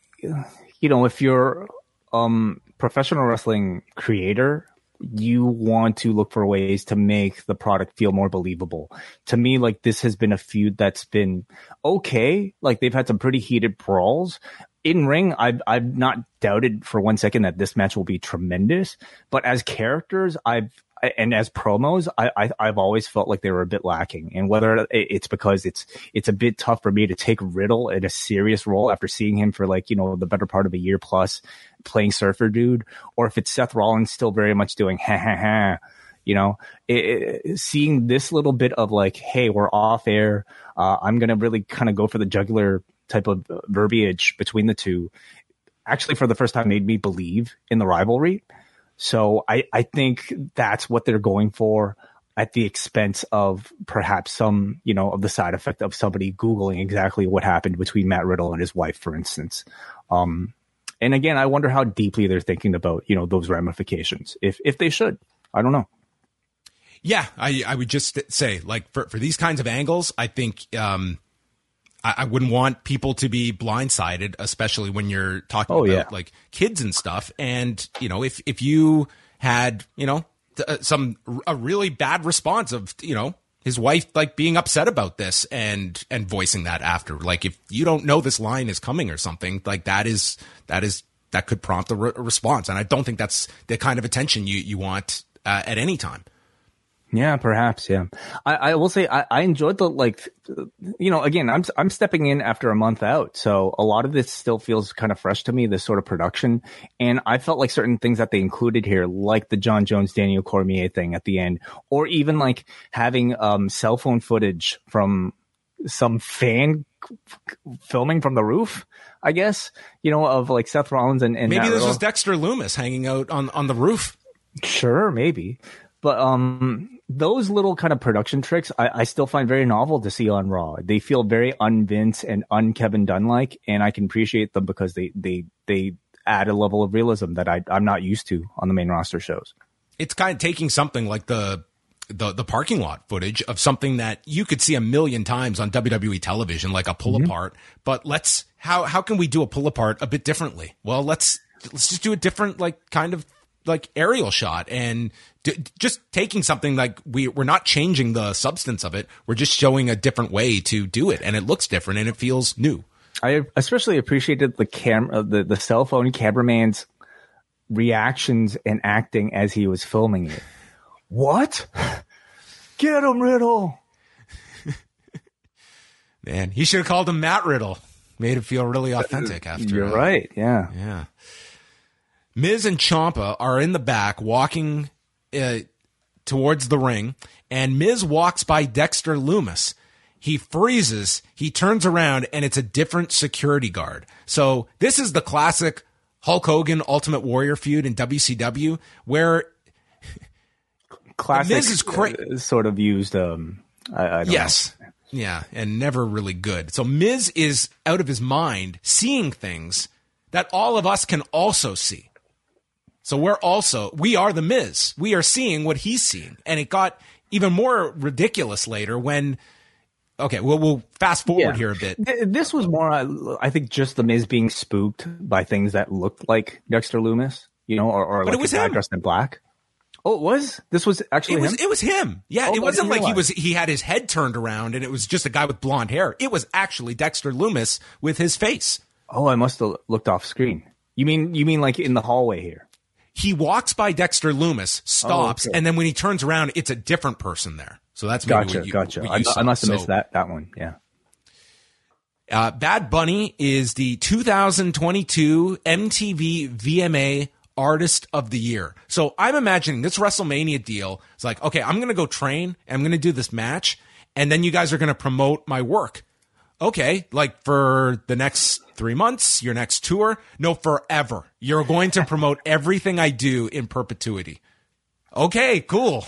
you know if you're um professional wrestling creator you want to look for ways to make the product feel more believable. To me, like this has been a feud that's been okay. Like they've had some pretty heated brawls, in ring, I've I've not doubted for one second that this match will be tremendous. But as characters, I've and as promos, I, I have always felt like they were a bit lacking. And whether it's because it's it's a bit tough for me to take Riddle in a serious role after seeing him for like you know the better part of a year plus playing Surfer Dude, or if it's Seth Rollins still very much doing ha ha ha. You know, it, it, seeing this little bit of like, hey, we're off air. Uh, I'm gonna really kind of go for the jugular type of verbiage between the two actually for the first time made me believe in the rivalry. So I, I think that's what they're going for at the expense of perhaps some, you know, of the side effect of somebody Googling exactly what happened between Matt Riddle and his wife, for instance. Um, and again, I wonder how deeply they're thinking about, you know, those ramifications. If, if they should, I don't know. Yeah, I I would just say like for for these kinds of angles, I think um I, I wouldn't want people to be blindsided, especially when you're talking Oh, about yeah. like kids and stuff. And you know, if if you had you know th- uh, some a really bad response of you know his wife like being upset about this and and voicing that after, like if you don't know this line is coming or something, like that is that is that could prompt a, re- a response. And I don't think that's the kind of attention you you want uh, at any time. Yeah, perhaps. Yeah, I, I will say I, I enjoyed the like, you know, again, I'm I'm stepping in after a month out, so a lot of this still feels kind of fresh to me. This sort of production, and I felt like certain things that they included here, like the Jon Jones Daniel Cormier thing at the end, or even like having um cell phone footage from some fan filming from the roof. I guess you know of like Seth Rollins and, and Maybe this was Dexter Lumis hanging out on on the roof. Sure, maybe. But um those little kind of production tricks I, I still find very novel to see on Raw. They feel very un-Vince and un-Kevin Dunn like, and I can appreciate them because they they they add a level of realism that I, I'm not used to on the main roster shows. It's kind of taking something like the the the parking lot footage of something that you could see a million times on WWE television, like a pull mm-hmm. apart. But let's how how can we do a pull apart a bit differently? Well, let's let's just do a different like kind of like aerial shot and d- just taking something like we we're not changing the substance of it. We're just showing a different way to do it, and it looks different and it feels new. I especially appreciated the camera, the, the cell phone cameraman's reactions and acting as he was filming it. What? *laughs* Get him, Riddle. *laughs* Man, he should have called him Matt Riddle. Made it feel really authentic *laughs* after. You're uh, right. Yeah. Yeah. Miz and Ciampa are in the back walking uh, towards the ring, and Miz walks by Dexter Lumis. He freezes, he turns around, and it's a different security guard. So this is the classic Hulk Hogan Ultimate Warrior feud in WCW, where Classic. Miz is cra- sort of used. Um, I, I don't Yes. Yeah, and never really good. So Miz is out of his mind seeing things that all of us can also see. So we're also we are the Miz. We are seeing what he's seeing. And it got even more ridiculous later when Okay, well we'll fast forward Yeah. here a bit. This was more, I think, just the Miz being spooked by things that looked like Dexter Lumis, you know, or, or But like it was a guy him. dressed in black. Oh, it was. This was actually It was him. it was him. Yeah, Oh, it wasn't like he was he had his head turned around and it was just a guy with blonde hair. It was actually Dexter Lumis with his face. oh, I must have looked off screen. You mean you mean like in the hallway here? He walks by Dexter Lumis, stops, Oh, okay. and then when he turns around, it's a different person there. So that's Gotcha, you, gotcha. I, you I must have So, missed that that one. Yeah. Uh, Bad Bunny is the 2022 MTV VMA Artist of the Year. So I'm imagining this WrestleMania deal is like, okay, I'm going to go train. and I'm going to do this match, and then you guys are going to promote my work. Okay, like for the next three months, your next tour? No, forever. You're going to promote *laughs* everything I do in perpetuity. Okay, cool.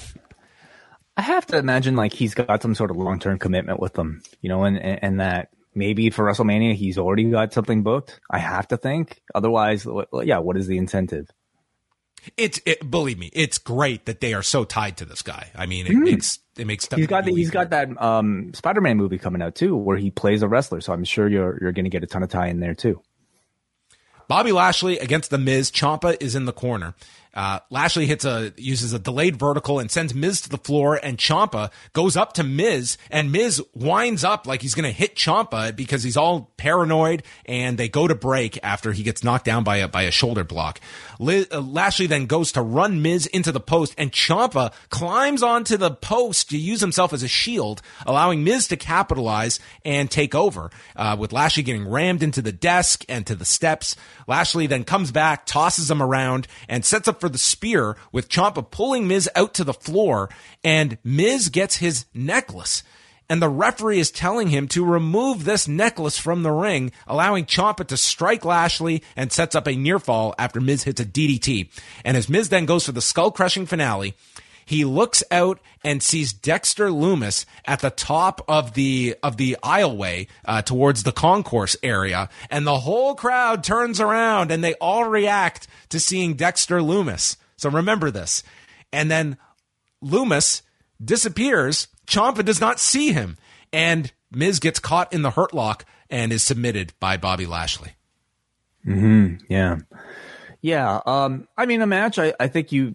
I have to imagine like he's got some sort of long term commitment with them, you know, and, and that maybe for WrestleMania he's already got something booked. I have to think. Otherwise, yeah, what is the incentive? It's it, believe me, it's great that they are so tied to this guy. I mean, it makes it makes Hmm. He's got the, he's got that um, Spider Man movie coming out too, where he plays a wrestler. So I'm sure you're you're going to get a ton of tie in there too. Bobby Lashley against the Miz. Ciampa is in the corner. Uh, Lashley hits a uses a delayed vertical and sends Miz to the floor, and Ciampa goes up to Miz, and Miz winds up like he's going to hit Ciampa because he's all paranoid, and they go to break after he gets knocked down by a by a shoulder block. Uh, Lashley then goes to run Miz into the post, and Ciampa climbs onto the post to use himself as a shield, allowing Miz to capitalize and take over. Uh, with Lashley getting rammed into the desk and to the steps, Lashley then comes back, tosses him around, and sets up for the spear with Ciampa pulling Miz out to the floor, and Miz gets his necklace. And the referee is telling him to remove this necklace from the ring, allowing Ciampa to strike Lashley and sets up a near fall after Miz hits a DDT. And as Miz then goes for the skull crushing finale, he looks out and sees Dexter Lumis at the top of the of the aisleway uh, towards the concourse area, and the whole crowd turns around and they all react to seeing Dexter Lumis. So remember this. And then Lumis disappears. Ciampa does not see him, and Miz gets caught in the hurt lock and is submitted by Bobby Lashley. Hmm. Yeah. Yeah. Um. I mean, a match. I, I think you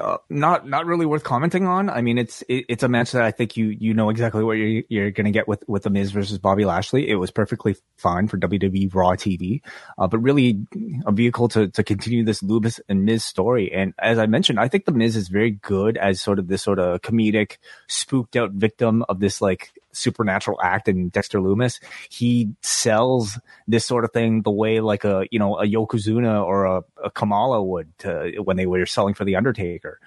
uh, not not really worth commenting on. I mean, it's it, it's a match that I think you you know exactly what you're you're going to get with with the Miz versus Bobby Lashley. It was perfectly fine for WWE Raw TV, uh, but really a vehicle to to continue this Lumis and Miz story. And as I mentioned, I think the Miz is very good as sort of this sort of comedic, spooked out victim of this like supernatural act in Dexter Lumis, He sells this sort of thing the way like a you know a Yokozuna or a, a Kamala would to, when they were selling for the Undertaker.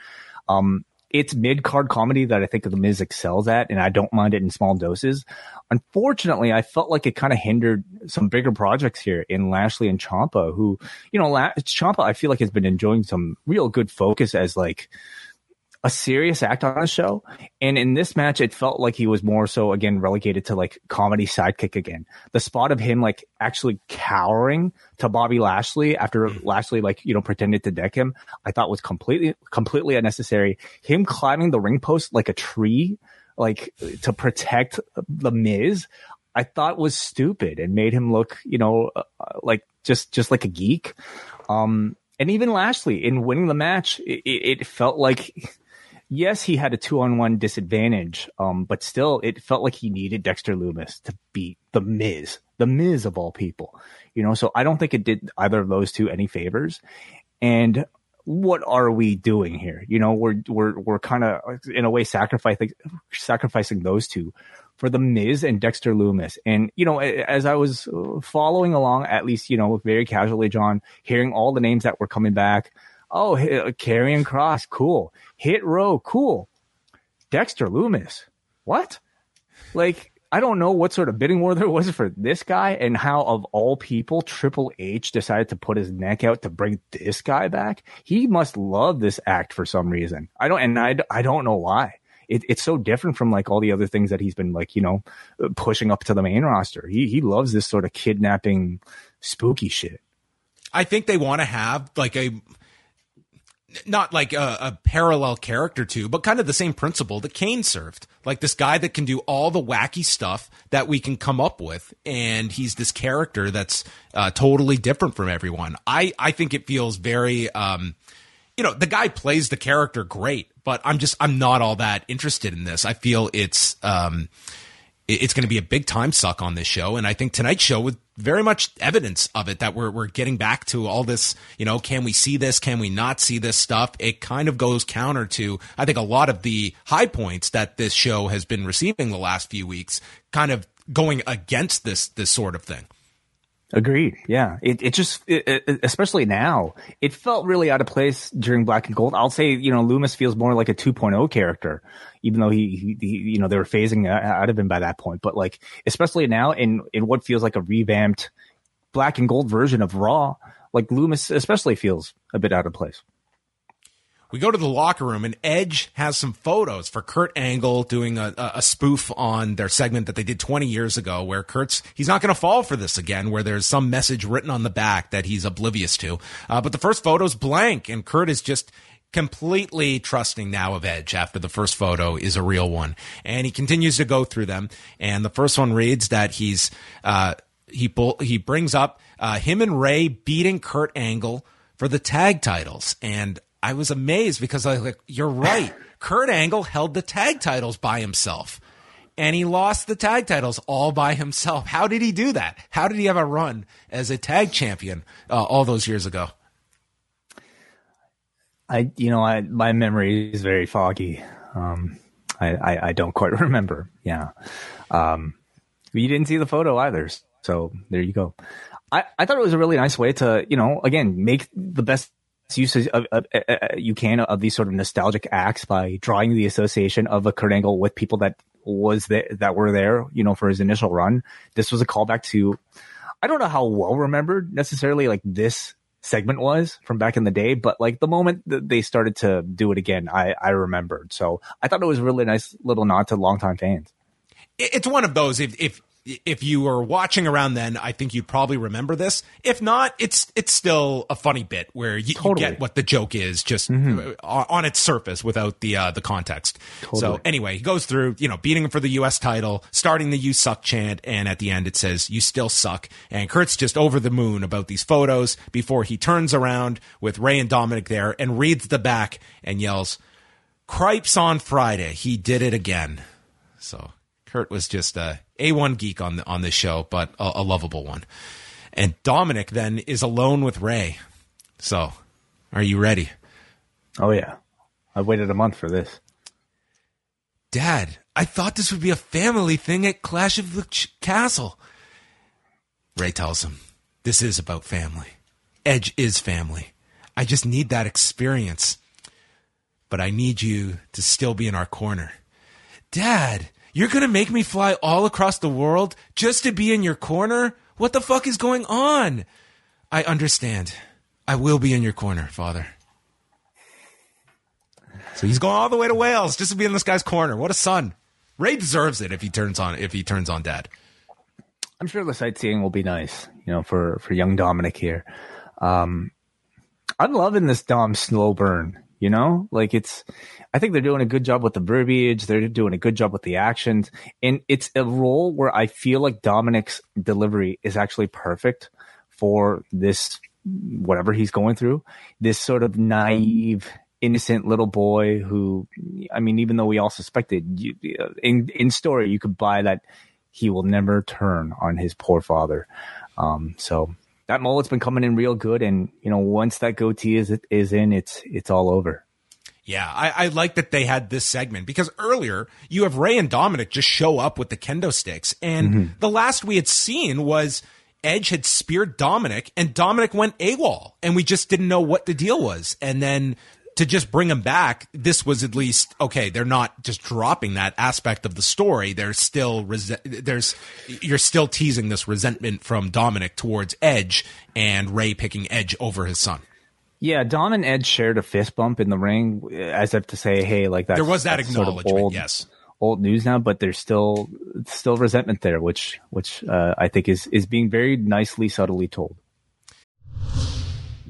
Um, it's mid card comedy that I think the Miz excels at, and I don't mind it in small doses. Unfortunately, I felt like it kind of hindered some bigger projects here in Lashley and Ciampa, who, you know, La- Ciampa, I feel like has been enjoying some real good focus as like a serious act on a show. And in this match, it felt like he was more so again relegated to like comedy sidekick again. The spot of him like actually cowering to Bobby Lashley after Lashley like, you know, pretended to deck him, I thought was completely, completely unnecessary. Him climbing the ring post like a tree, like to protect the Miz, I thought was stupid and made him look, you know, uh, like just, just like a geek. Um, and even Lashley in winning the match, it, it felt like yes, he had a two on one disadvantage, um, but still, it felt like he needed Dexter Lumis to beat the Miz, the Miz of all people, you know. So I don't think it did either of those two any favors. And what are we doing here? You know, we're we're we're kind of in a way sacrificing sacrificing those two for the Miz and Dexter Lumis. And you know, as I was following along, at least you know, very casually, John, hearing all the names that were coming back. Oh, Karrion uh, Cross, cool. Hit Row, cool. Dexter Lumis, what? Like, I don't know what sort of bidding war *laughs* there was for this guy and how, of all people, Triple H decided to put his neck out to bring this guy back. He must love this act for some reason. I don't, and I, I don't know why. It, it's so different from like all the other things that he's been like, you know, uh, pushing up to the main roster. He, he loves this sort of kidnapping, spooky shit. I think they want to have like a, not like a, a, parallel character to, but kind of the same principle that Kane served. Like this guy that can do all the wacky stuff that we can come up with, and he's this character that's uh, totally different from everyone. I I think it feels very, um, you know, the guy plays the character great, but I'm just I'm not all that interested in this. I feel it's. Um, it's going to be a big time suck on this show. And I think tonight's show with very much evidence of it that we're, we're getting back to all this, you know, can we see this? Can we not see this stuff? It kind of goes counter to, I think, a lot of the high points that this show has been receiving the last few weeks, kind of going against this, this sort of thing. Agreed. Yeah. It, it just, it, it, especially now, it felt really out of place during Black and Gold. I'll say, you know, Lumis feels more like a 2.0 character, even though he, he, you know, they were phasing out of him by that point. But like, especially now in, in what feels like a revamped Black and Gold version of Raw, like Lumis especially feels a bit out of place. We go to the locker room, and Edge has some photos for Kurt Angle doing a, a spoof on their segment that they did 20 years ago, where Kurt's he's not going to fall for this again, where there's some message written on the back that he's oblivious to. Uh, but the first photo's blank, and Kurt is just completely trusting now of Edge after the first photo is a real one, and he continues to go through them. And the first one reads that he's uh, he he brings up uh, him and Rey beating Kurt Angle for the tag titles, and I was amazed because I was like, you're right. *laughs* Kurt Angle held the tag titles by himself and he lost the tag titles all by himself. How did he do that? How did he have a run as a tag champion uh, all those years ago? I, you know, I, my memory is very foggy. Um, I, I, I, don't quite *laughs* remember. Yeah. Um, you didn't see the photo either. So there you go. I, I thought it was a really nice way to, you know, again, make the best use of, of, uh, you can of these sort of nostalgic acts by drawing the association of a Kurt Angle with people that was there, that were there, you know, for his initial run. This was a callback to, I don't know how well remembered necessarily like this segment was from back in the day, but like the moment that they started to do it again, I, I remembered. So I thought it was a really nice little nod to longtime fans. It's one of those, if, if if you were watching around then, I think you'd probably remember this. If not, it's it's still a funny bit where you, Totally. you get what the joke is just uh, on its surface without the uh, the context. So anyway, he goes through, you know, beating him for the U.S. title, starting the "You suck" chant, and at the end it says "You still suck." And Kurt's just over the moon about these photos before he turns around with Rey and Dominic there and reads the back and yells, "Cripes on Friday, he did it again." So Kurt was just a a1 geek on the, on this show, but a, a lovable one. And Dominic then is alone with Rey. So, are you ready? Oh yeah, I waited a month for this. Dad, I thought this would be a family thing at Clash of the Ch- Castle. Rey tells him, This is about family. Edge is family. I just need that experience. But I need you to still be in our corner. Dad, you're going to make me fly all across the world just to be in your corner? What the fuck is going on? I understand. I will be in your corner, Father. So he's going all the way to Wales just to be in this guy's corner. What a son. Rey deserves it if he turns on if he turns on dad. I'm sure the sightseeing will be nice, you know, for for young Dominic here. Um, I'm loving this Dom slow burn. You know, like it's. I think they're doing a good job with the verbiage. They're doing a good job with the actions, and it's a role where I feel like Dominic's delivery is actually perfect for this whatever he's going through. This sort of naive, innocent little boy who, I mean, even though we all suspected, you, in in story, you could buy that he will never turn on his poor father. Um, so that mullet's been coming in real good, and you know, once that goatee is is in, it's it's all over. Yeah, I, I like that they had this segment because earlier you have Rey and Dominic just show up with the kendo sticks, and mm-hmm. the last we had seen was Edge had speared Dominic, and Dominic went AWOL, and we just didn't know what the deal was, and then. To just bring him back, this was at least okay. They're not just dropping that aspect of the story. There's still rese- there's you're still teasing this resentment from Dominic towards Edge and Rey picking Edge over his son. Yeah, Dom and Ed shared a fist bump in the ring, as if to say, "Hey, like that." There was that acknowledgement, yes. old news now, but there's still still resentment there, which which uh, I think is is being very nicely, subtly told.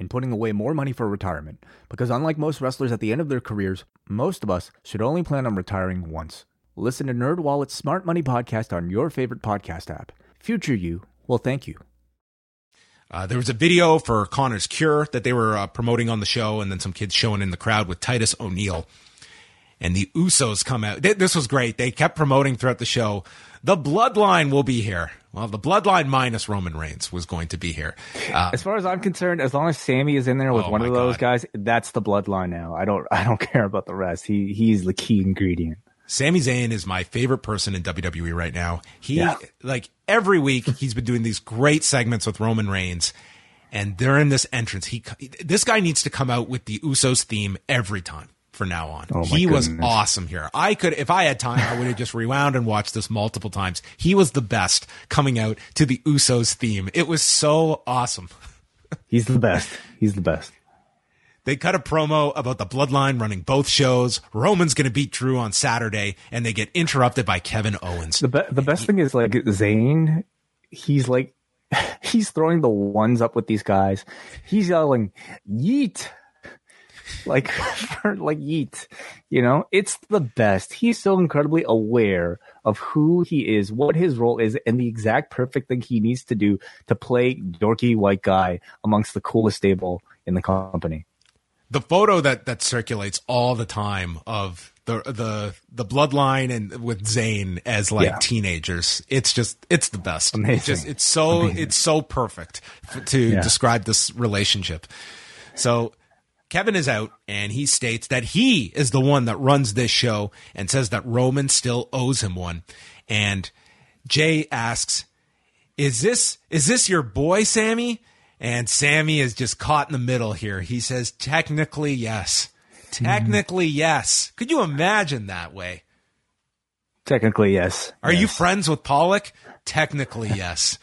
And putting away more money for retirement, because unlike most wrestlers at the end of their careers, most of us should only plan on retiring once. Listen to NerdWallet's Smart Money Podcast on your favorite podcast app. Future you will thank you. Uh, there was a video for Connor's Cure that they were uh, promoting on the show, and then some kids showing in the crowd with Titus O'Neil. And the Usos come out. Th- This was great. They kept promoting throughout the show. The Bloodline will be here. Well, the Bloodline minus Roman Reigns was going to be here. Uh, As far as I'm concerned, as long as Sami is in there with Oh one of those God. guys, that's the bloodline now. I don't I don't *laughs* care about the rest. He he's the key ingredient. Sami Zayn is my favorite person in WWE right now. He Yeah. like every week he's been doing these great segments with Roman Reigns, and they're in this entrance. He this guy needs to come out with the Usos theme every time from now on. Oh, he was awesome here. I could if I had time, I would have just rewound and watched this multiple times. He was the best coming out to the Usos theme. It was so awesome. He's the best. He's the best. They cut a promo about the bloodline running both shows. Roman's going to beat Drew on Saturday, and they get interrupted by Kevin Owens. The be- the best thing is like Zayn, he's like *laughs* he's throwing the ones up with these guys. He's yelling yeet. Like *laughs* for, like yeet. You know, it's the best. He's so incredibly aware of who he is, what his role is, and the exact perfect thing he needs to do to play dorky white guy amongst the coolest stable in the company. the photo that that circulates all the time of the the the bloodline and with Zayn as like Yeah. teenagers. It's just it's the best. Amazing. It's just it's so it's so perfect to Yeah. describe this relationship. So Kevin is out and he states that he is the one that runs this show and says that Roman still owes him one. And Jay asks, is this is this your boy, Sami? And Sami is just caught in the middle here. He says, technically, yes. Technically, yes. Could you imagine that way? Technically, yes. Are yes. you friends with Pollock? Technically, yes.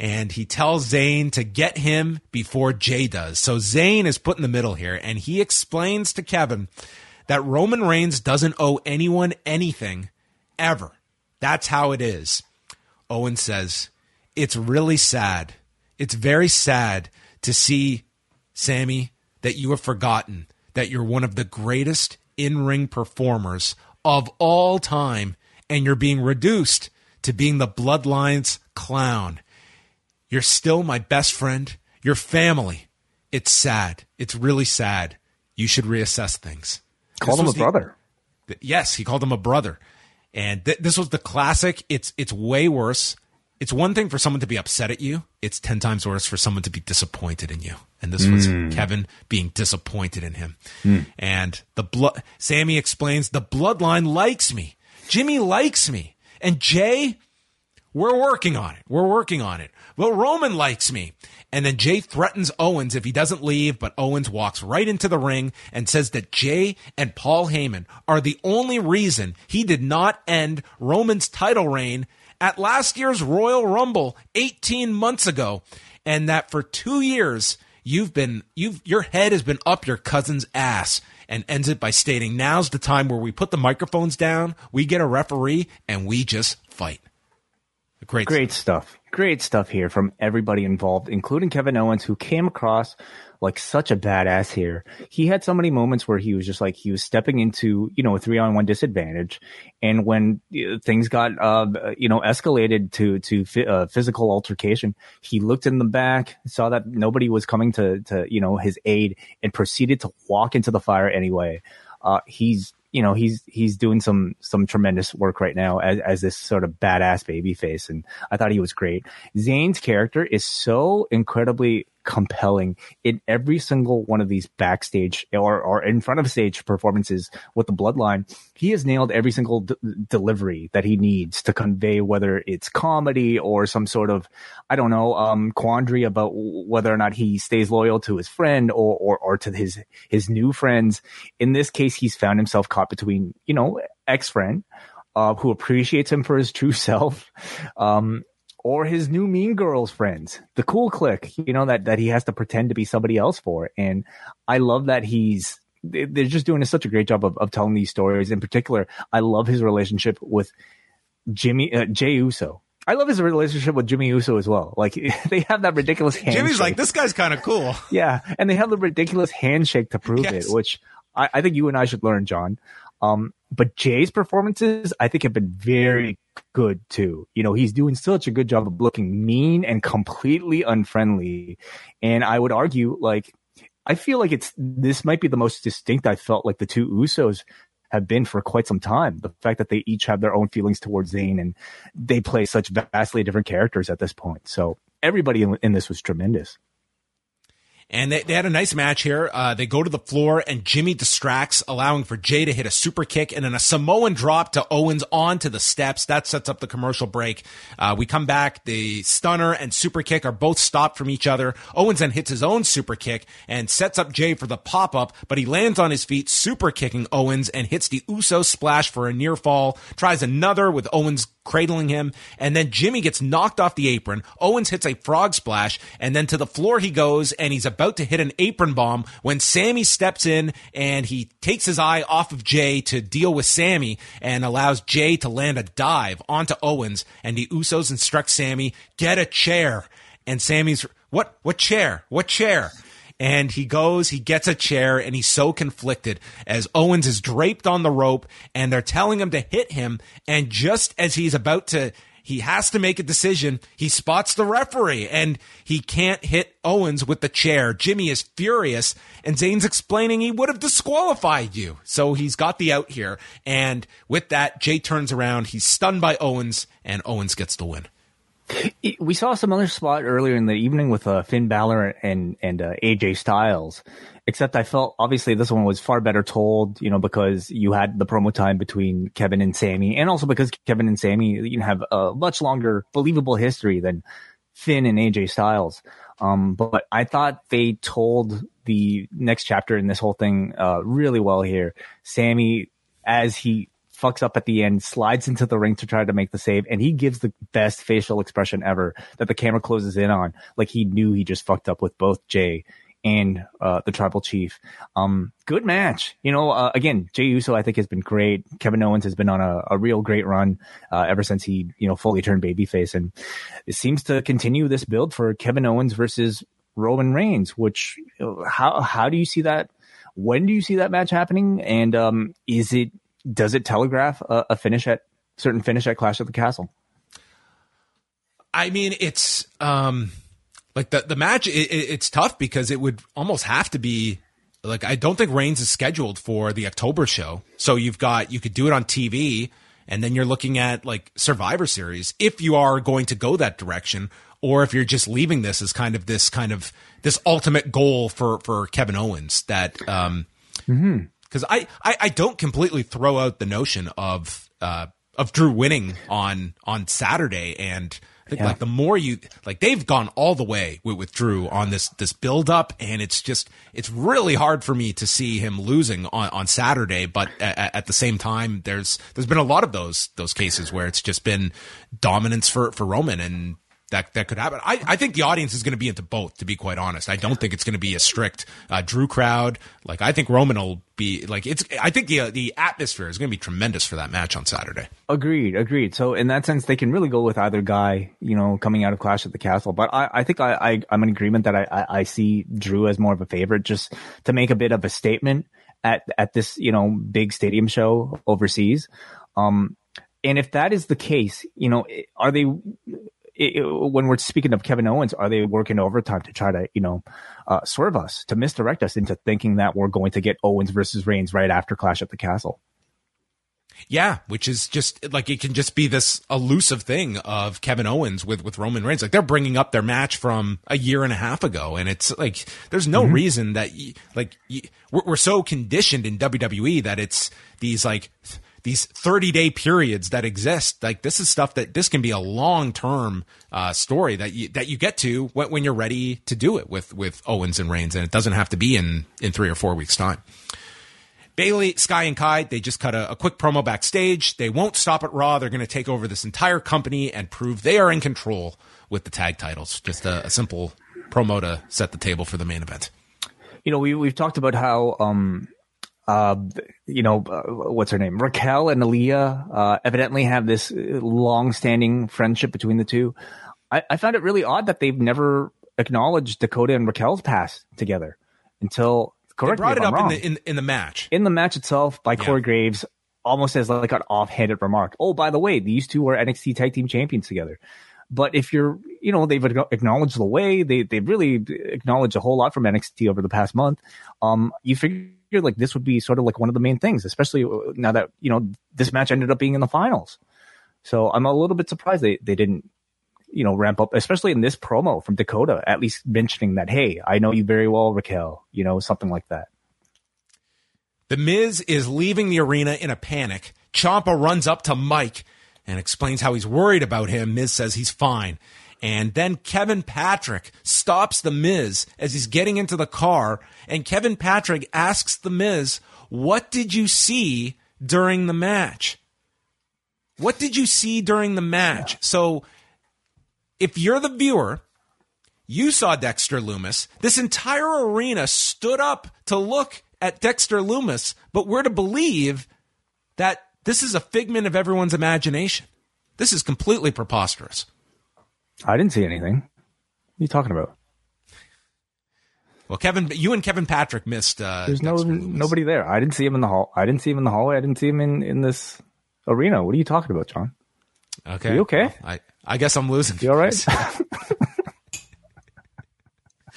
And he tells Zayn to get him before Jay does. So Zayn is put in the middle here, and he explains to Kevin that Roman Reigns doesn't owe anyone anything ever. That's how it is. Owen says, It's really sad. It's very sad to see, Sami, that you have forgotten that you're one of the greatest in ring performers of all time, and you're being reduced to being the Bloodlines clown. You're still my best friend, your family. It's sad. It's really sad. You should reassess things. Called him a the, brother. The, yes, he called him a brother. And th- this was the classic. It's it's way worse. It's one thing for someone to be upset at you. It's 10 times worse for someone to be disappointed in you. And this was mm. Kevin being disappointed in him. Mm. And the blood, Sami explains the bloodline likes me. Jimmy likes me. And Jay, we're working on it. We're working on it. Well, Roman likes me. And then Jay threatens Owens if he doesn't leave, but Owens walks right into the ring and says that Jay and Paul Heyman are the only reason he did not end Roman's title reign at last year's Royal Rumble 18 months ago. And that for two years, you've been, you've, your head has been up your cousin's ass and ends it by stating, now's the time where we put the microphones down, we get a referee, and we just fight. Great, great stuff. Great stuff here from everybody involved, including Kevin Owens, who came across like such a badass here. He had so many moments where he was just like he was stepping into you know a three on one disadvantage, and when uh, things got uh, you know escalated to to uh, physical altercation, he looked in the back, saw that nobody was coming to to you know his aid, and proceeded to walk into the fire anyway. Uh, he's you know he's he's doing some some tremendous work right now as as this sort of badass baby face and I thought he was great. Zayn's character is so incredibly compelling in every single one of these backstage or, or in front of stage performances with the bloodline. He has nailed every single d- delivery that he needs to convey whether it's comedy or some sort of, I don't know, um, quandary about whether or not he stays loyal to his friend or, or, or to his, his new friends. In this case, he's found himself caught between, you know, ex-friend, uh, who appreciates him for his true *laughs* self, um, or his new Mean Girls friends, the cool clique, you know, that, that he has to pretend to be somebody else for. And I love that he's, they're just doing such a great job of, of telling these stories. In particular, I love his relationship with Jimmy, uh, Jay Uso. I love his relationship with Jimmy Uso as well. Like *laughs* they have that ridiculous handshake. Jimmy's like, this guy's kind of cool. *laughs* Yeah. And they have the ridiculous handshake to prove yes. it, which I, I, think you and I should learn, John. Um, but Jay's performances, I think, have been very good too. You know, he's doing such a good job of looking mean and completely unfriendly. And I would argue, like, I feel like it's this might be the most distinct I felt like the two Usos have been for quite some time. The fact that they each have their own feelings towards Zayn and they play such vastly different characters at this point. So everybody in, in this was tremendous. And they, they had a nice match here. Uh, they go to the floor and Jimmy distracts, allowing for Jay to hit a super kick and then a Samoan drop to Owens onto the steps. That sets up the commercial break. Uh, we come back. The stunner and super kick are both stopped from each other. Owens then hits his own super kick and sets up Jay for the pop up, but he lands on his feet, super kicking Owens and hits the Uso splash for a near fall. Tries another with Owens cradling him. And then Jimmy gets knocked off the apron. Owens hits a frog splash and then to the floor he goes and he's about to hit an apron bomb when Sami steps in and he takes his eye off of Jay to deal with Sami and allows Jay to land a dive onto Owens and the Usos instruct Sami, get a chair. And Sami's, what, what chair? What chair? And he goes, he gets a chair, and he's so conflicted as Owens is draped on the rope, and they're telling him to hit him. And just as he's about to, he has to make a decision, he spots the referee, and he can't hit Owens with the chair. Jimmy is furious, and Zayn's explaining he would have disqualified you. So he's got the out here. And with that, Jay turns around, he's stunned by Owens, and Owens gets the win. We saw some other spot earlier in the evening with uh, Finn Balor and and uh, AJ Styles, except I felt obviously this one was far better told, you know, because you had the promo time between Kevin and Sami, and also because Kevin and Sami you know, have a much longer believable history than Finn and AJ Styles. Um, but I thought they told the next chapter in this whole thing uh, really well here. Sami, as he fucks up at the end, slides into the ring to try to make the save, and he gives the best facial expression ever that the camera closes in on, like he knew he just fucked up with both Jay and uh, the tribal chief. Um, good match. You know, uh, again, Jay Uso I think has been great. Kevin Owens has been on a, a real great run uh, ever since he you know fully turned babyface, and it seems to continue this build for Kevin Owens versus Roman Reigns. Which how how do you see that? When do you see that match happening? And um, is it does it telegraph a, a finish at certain finish at Clash at the Castle? I mean, it's um, like the the match. It, it's tough because it would almost have to be like I don't think Reigns is scheduled for the October show. So you've got you could do it on TV, and then you're looking at like Survivor Series if you are going to go that direction, or if you're just leaving this as kind of this kind of this ultimate goal for for Kevin Owens that um. Mm-hmm because I, I, I don't completely throw out the notion of uh, of Drew winning on on Saturday, and I think yeah. like the more you like, they've gone all the way with, with Drew on this this build up, and it's just it's really hard for me to see him losing on, on Saturday. But at, at the same time, there's there's been a lot of those those cases where it's just been dominance for for Roman, and that that could happen. I, I think the audience is going to be into both. To be quite honest, I don't think it's going to be a strict uh, Drew crowd. Like I think Roman will be like it's. I think the uh, the atmosphere is going to be tremendous for that match on Saturday. Agreed, agreed. So in that sense, they can really go with either guy. You know, coming out of Clash at the Castle. But I, I think I, I I'm in agreement that I, I I see Drew as more of a favorite, just to make a bit of a statement at at this you know big stadium show overseas. Um, and if that is the case, you know, are they it, when we're speaking of Kevin Owens, are they working overtime to try to, you know, uh, swerve us, to misdirect us into thinking that we're going to get Owens versus Reigns right after Clash at the Castle? Yeah, which is just like it can just be this elusive thing of Kevin Owens with with Roman Reigns. Like they're bringing up their match from a year and a half ago, and it's like there's no mm-hmm. reason that like we're, we're so conditioned in WWE that it's these like these 30 day periods that exist. Like this is stuff that this can be a long term uh, story that you that you get to when, when, you're ready to do it with with Owens and Reigns, and it doesn't have to be in in three or four weeks time. Bayley Sky, and Kai, they just cut a, a quick promo backstage. They won't stop at Raw. They're going to take over this entire company and prove they are in control with the tag titles. Just a, a simple promo to set the table for the main event. You know, we, we've talked about how um, uh, you know, uh, what's her name? Raquel and Aliyah uh, evidently have this long-standing friendship between the two. I, I found it really odd that they've never acknowledged Dakota and Raquel's past together until. Correct they brought it up in the in, in the match. In the match itself, by yeah. Corey Graves, almost as like an offhanded remark. Oh, by the way, these two were NXT Tag Team Champions together. But if you're, you know, they've acknowledged the way they they've really acknowledged a whole lot from NXT over the past month. Um, you figure like this would be sort of like one of the main things, especially uh, now that you know this match ended up being in the finals. So I'm a little bit surprised they they didn't you know ramp up, especially in this promo from Dakota, at least mentioning that hey, I know you very well, Raquel, you know something like that. The Miz is leaving the arena in a panic. Ciampa runs up to Mike and explains how he's worried about him. Miz says he's fine. And then Kevin Patrick stops The Miz as he's getting into the car. And Kevin Patrick asks The Miz, What did you see during the match? What did you see during the match? So if you're the viewer, you saw Dexter Lumis. This entire arena stood up to look at Dexter Lumis, but we're to believe that this is a figment of everyone's imagination. This is completely preposterous. I didn't see anything. What are you talking about? Well, Kevin, you and Kevin Patrick missed. Uh, There's no nobody there. I didn't see him in the hall. I didn't see him in the hallway. I didn't see him in in this arena. What are you talking about, John? Okay, are you okay? Well, I I guess I'm losing. You all right?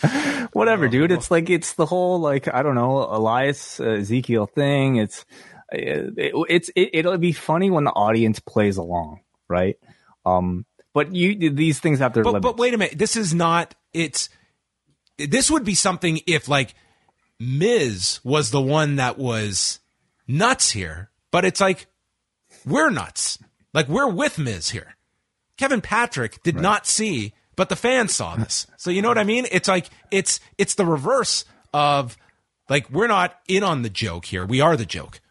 *laughs* Whatever, dude. It's like it's the whole like I don't know Elias uh, Ezekiel thing. It's it, it's it, it'll be funny when the audience plays along, right? Um, But you these things have their but, limits. but wait a minute. This is not. It's this would be something if like Miz was the one that was nuts here, but it's like we're nuts. Like we're with Miz here. Kevin Patrick did not see, but the fans saw this. So you know what I mean? It's like it's it's the reverse of like we're not in on the joke here. We are the joke.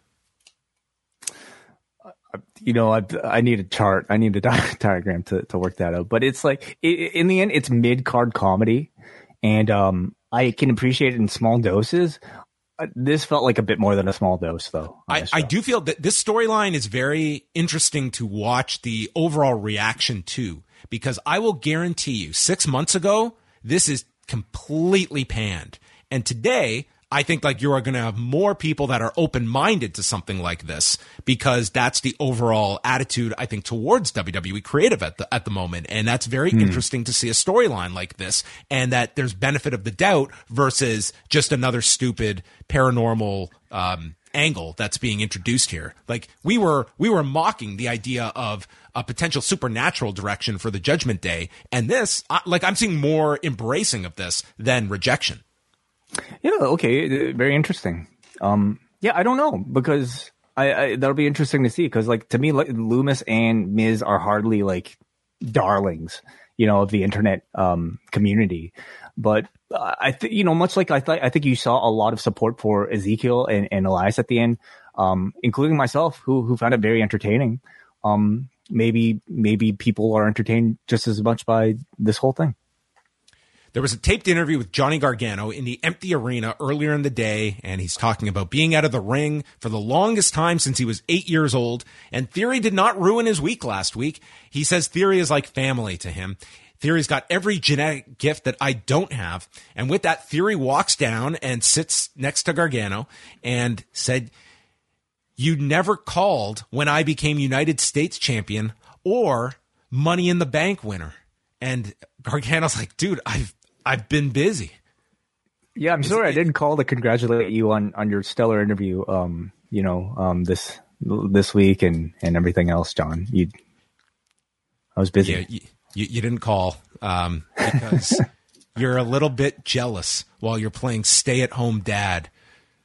You know, I, I need a chart. I need a di- *laughs* diagram to, to work that out. But it's like, i in the end, it's mid card comedy. And um, I can appreciate it in small doses. Uh, This felt like a bit more than a small dose, though. I, I do feel that this storyline is very interesting to watch the overall reaction to because I will guarantee you six months ago, this is completely panned. And today, I think like you are going to have more people that are open minded to something like this because that's the overall attitude I think towards WWE creative at the at the moment, and that's very interesting to see a storyline like this, and that there's benefit of the doubt versus just another stupid paranormal um, angle that's being introduced here. Like we were we were mocking the idea of a potential supernatural direction for the Judgment Day, and this I, like I'm seeing more embracing of this than rejection. Yeah, okay, uh, very interesting. Um, yeah, I don't know because I, I that'll be interesting to see because like to me, like, Lumis and Miz are hardly like darlings, you know, of the internet um, community. But uh, I think you know, much like I thought, I think you saw a lot of support for Ezekiel and, and Elias at the end, um, including myself, who who found it very entertaining. Um, maybe maybe people are entertained just as much by this whole thing. There was a taped interview with Johnny Gargano in the empty arena earlier in the day, and he's talking about being out of the ring for the longest time since he was eight years old. And Theory did not ruin his week last week. He says Theory is like family to him. Theory's got every genetic gift that I don't have. And with that, Theory walks down and sits next to Gargano and said, You never called when I became United States champion or Money in the Bank winner. And Gargano's like, dude, I've I've been busy. Yeah, I'm sorry I didn't call to congratulate you on on your stellar interview. Um, you know, um, this this week and and everything else, John. You, I was busy. Yeah, you, you, you didn't call um, because *laughs* you're a little bit jealous while you're playing stay at home dad.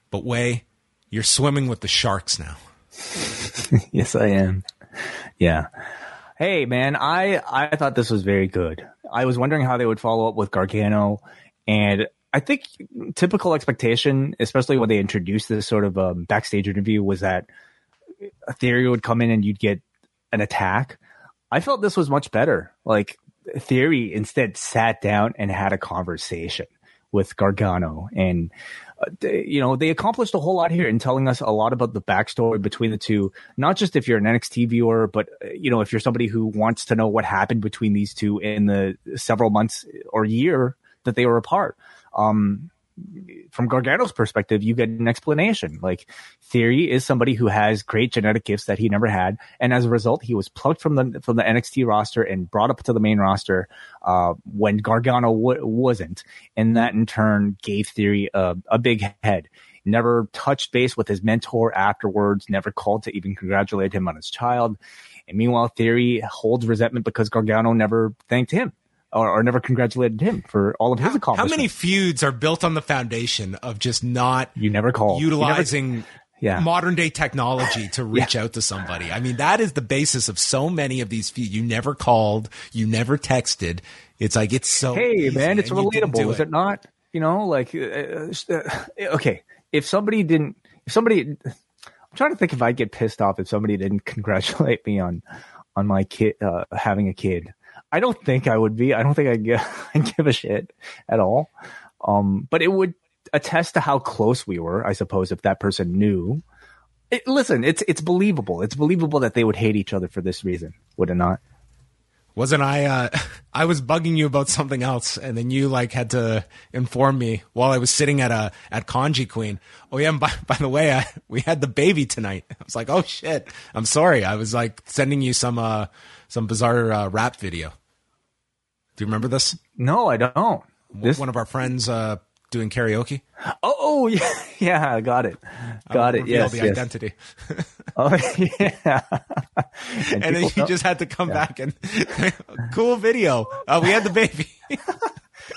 But Wai, you're swimming with the sharks now. *laughs* yes, I am. Yeah. Hey, man, I I thought this was very good. I was wondering how they would follow up with Gargano, and I think typical expectation, especially when they introduced this sort of um, backstage interview, was that theory would come in and you'd get an attack. I felt this was much better. Like Theory instead sat down and had a conversation with Gargano, and they- you know they accomplished a whole lot here in telling us a lot about the backstory between the two. Not just if you're an NXT viewer, but you know if you're somebody who wants to know what happened between these two in the several months or year that they were apart. Um, from Gargano's perspective, you get an explanation. Like Theory is somebody who has great genetic gifts that he never had, and as a result, he was plucked from the from the NXT roster and brought up to the main roster uh, when Gargano w- wasn't, and that in turn gave Theory a, a big head. Never touched base with his mentor afterwards. Never called to even congratulate him on his child. And meanwhile, Theory holds resentment because Gargano never thanked him. Or, or never congratulated him for all of his accomplishments. How many feuds are built on the foundation of just not You never called. You never- utilizing Yeah. modern day technology to *laughs* reach out to somebody? I mean, that is the basis of so many of these feuds. You never called, you never texted. It's like it's so hey man, it's and you didn't relatable, is it not? You know, like, uh, uh, okay, if somebody didn't, if somebody, I'm trying to think if I'd get pissed off if somebody didn't *laughs* congratulate me on, on my kid uh, having a kid. I don't think I would be. I don't think I'd give, *laughs* I'd give a shit at all. Um, but it would attest to how close we were, I suppose, if that person knew. It, listen, it's it's believable. It's believable that they would hate each other for this reason, would it not? Wasn't I? Uh, *laughs* I was bugging you about something else, and then you like had to inform me while I was sitting at a at Kanji Queen. Oh yeah, by, by the way, *laughs* I, we had the baby tonight. I was like, oh shit, I'm sorry. I was like sending you some uh some bizarre uh, rap video. Do you remember this? No, I don't. This One of our friends uh doing karaoke. Oh, oh *laughs* yeah, yeah, got it, got it. Yes, the yes. identity. *laughs* Oh yeah. and, then people he know- just had to come back and *laughs* cool video. Uh, we had the baby.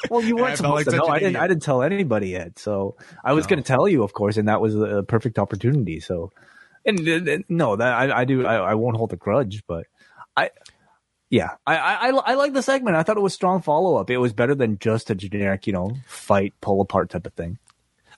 Well, you weren't felt like supposed to know. I didn't. idiot. I didn't tell anybody yet. So I was going to tell you, of course, and that was a perfect opportunity. So, and, and- and no, that I, I do. I, I won't hold a grudge, but I, yeah, I, I, I, I like the segment. I thought it was strong follow up. It was better than just a generic, you know, fight pull apart type of thing.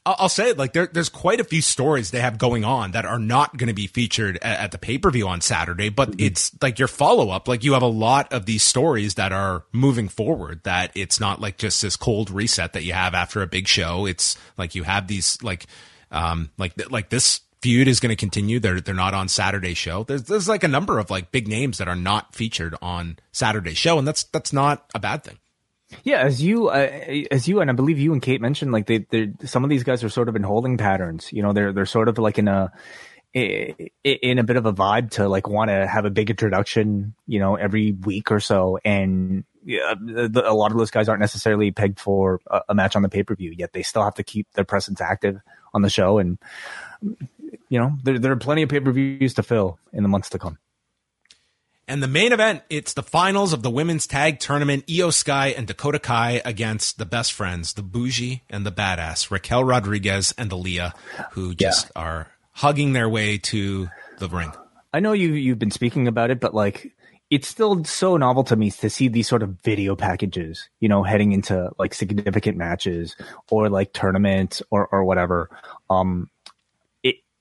I'll I'll say it like there, there's quite a few stories they have going on that are not going to be featured at, at the pay per view on Saturday, but Mm-hmm. it's like your follow up. Like you have a lot of these stories that are moving forward. That it's not like just this cold reset that you have after a big show. It's like you have these like, um, like like this feud is going to continue. They're they're not on Saturday show. There's there's like a number of like big names that are not featured on Saturday show, and that's that's not a bad thing. Yeah, as you, uh, as you, and I believe you and Kate mentioned, like they, they, some of these guys are sort of in holding patterns. You know, they're they're sort of like in a in a bit of a vibe to like want to have a big introduction. You know, every week or so, and a lot of those guys aren't necessarily pegged for a match on the pay per view. Yet they still have to keep their presence active on the show, and you know, there there are plenty of pay per views to fill in the months to come. And the main event, it's the finals of the women's tag tournament. Io Sky and Dakota Kai against the best friends, the bougie and the badass, Raquel Rodriguez and Aliyah, who just are hugging their way to the ring. I know you you've been speaking about it, but like it's still so novel to me to see these sort of video packages, you know, heading into like significant matches or like tournaments or or whatever. Um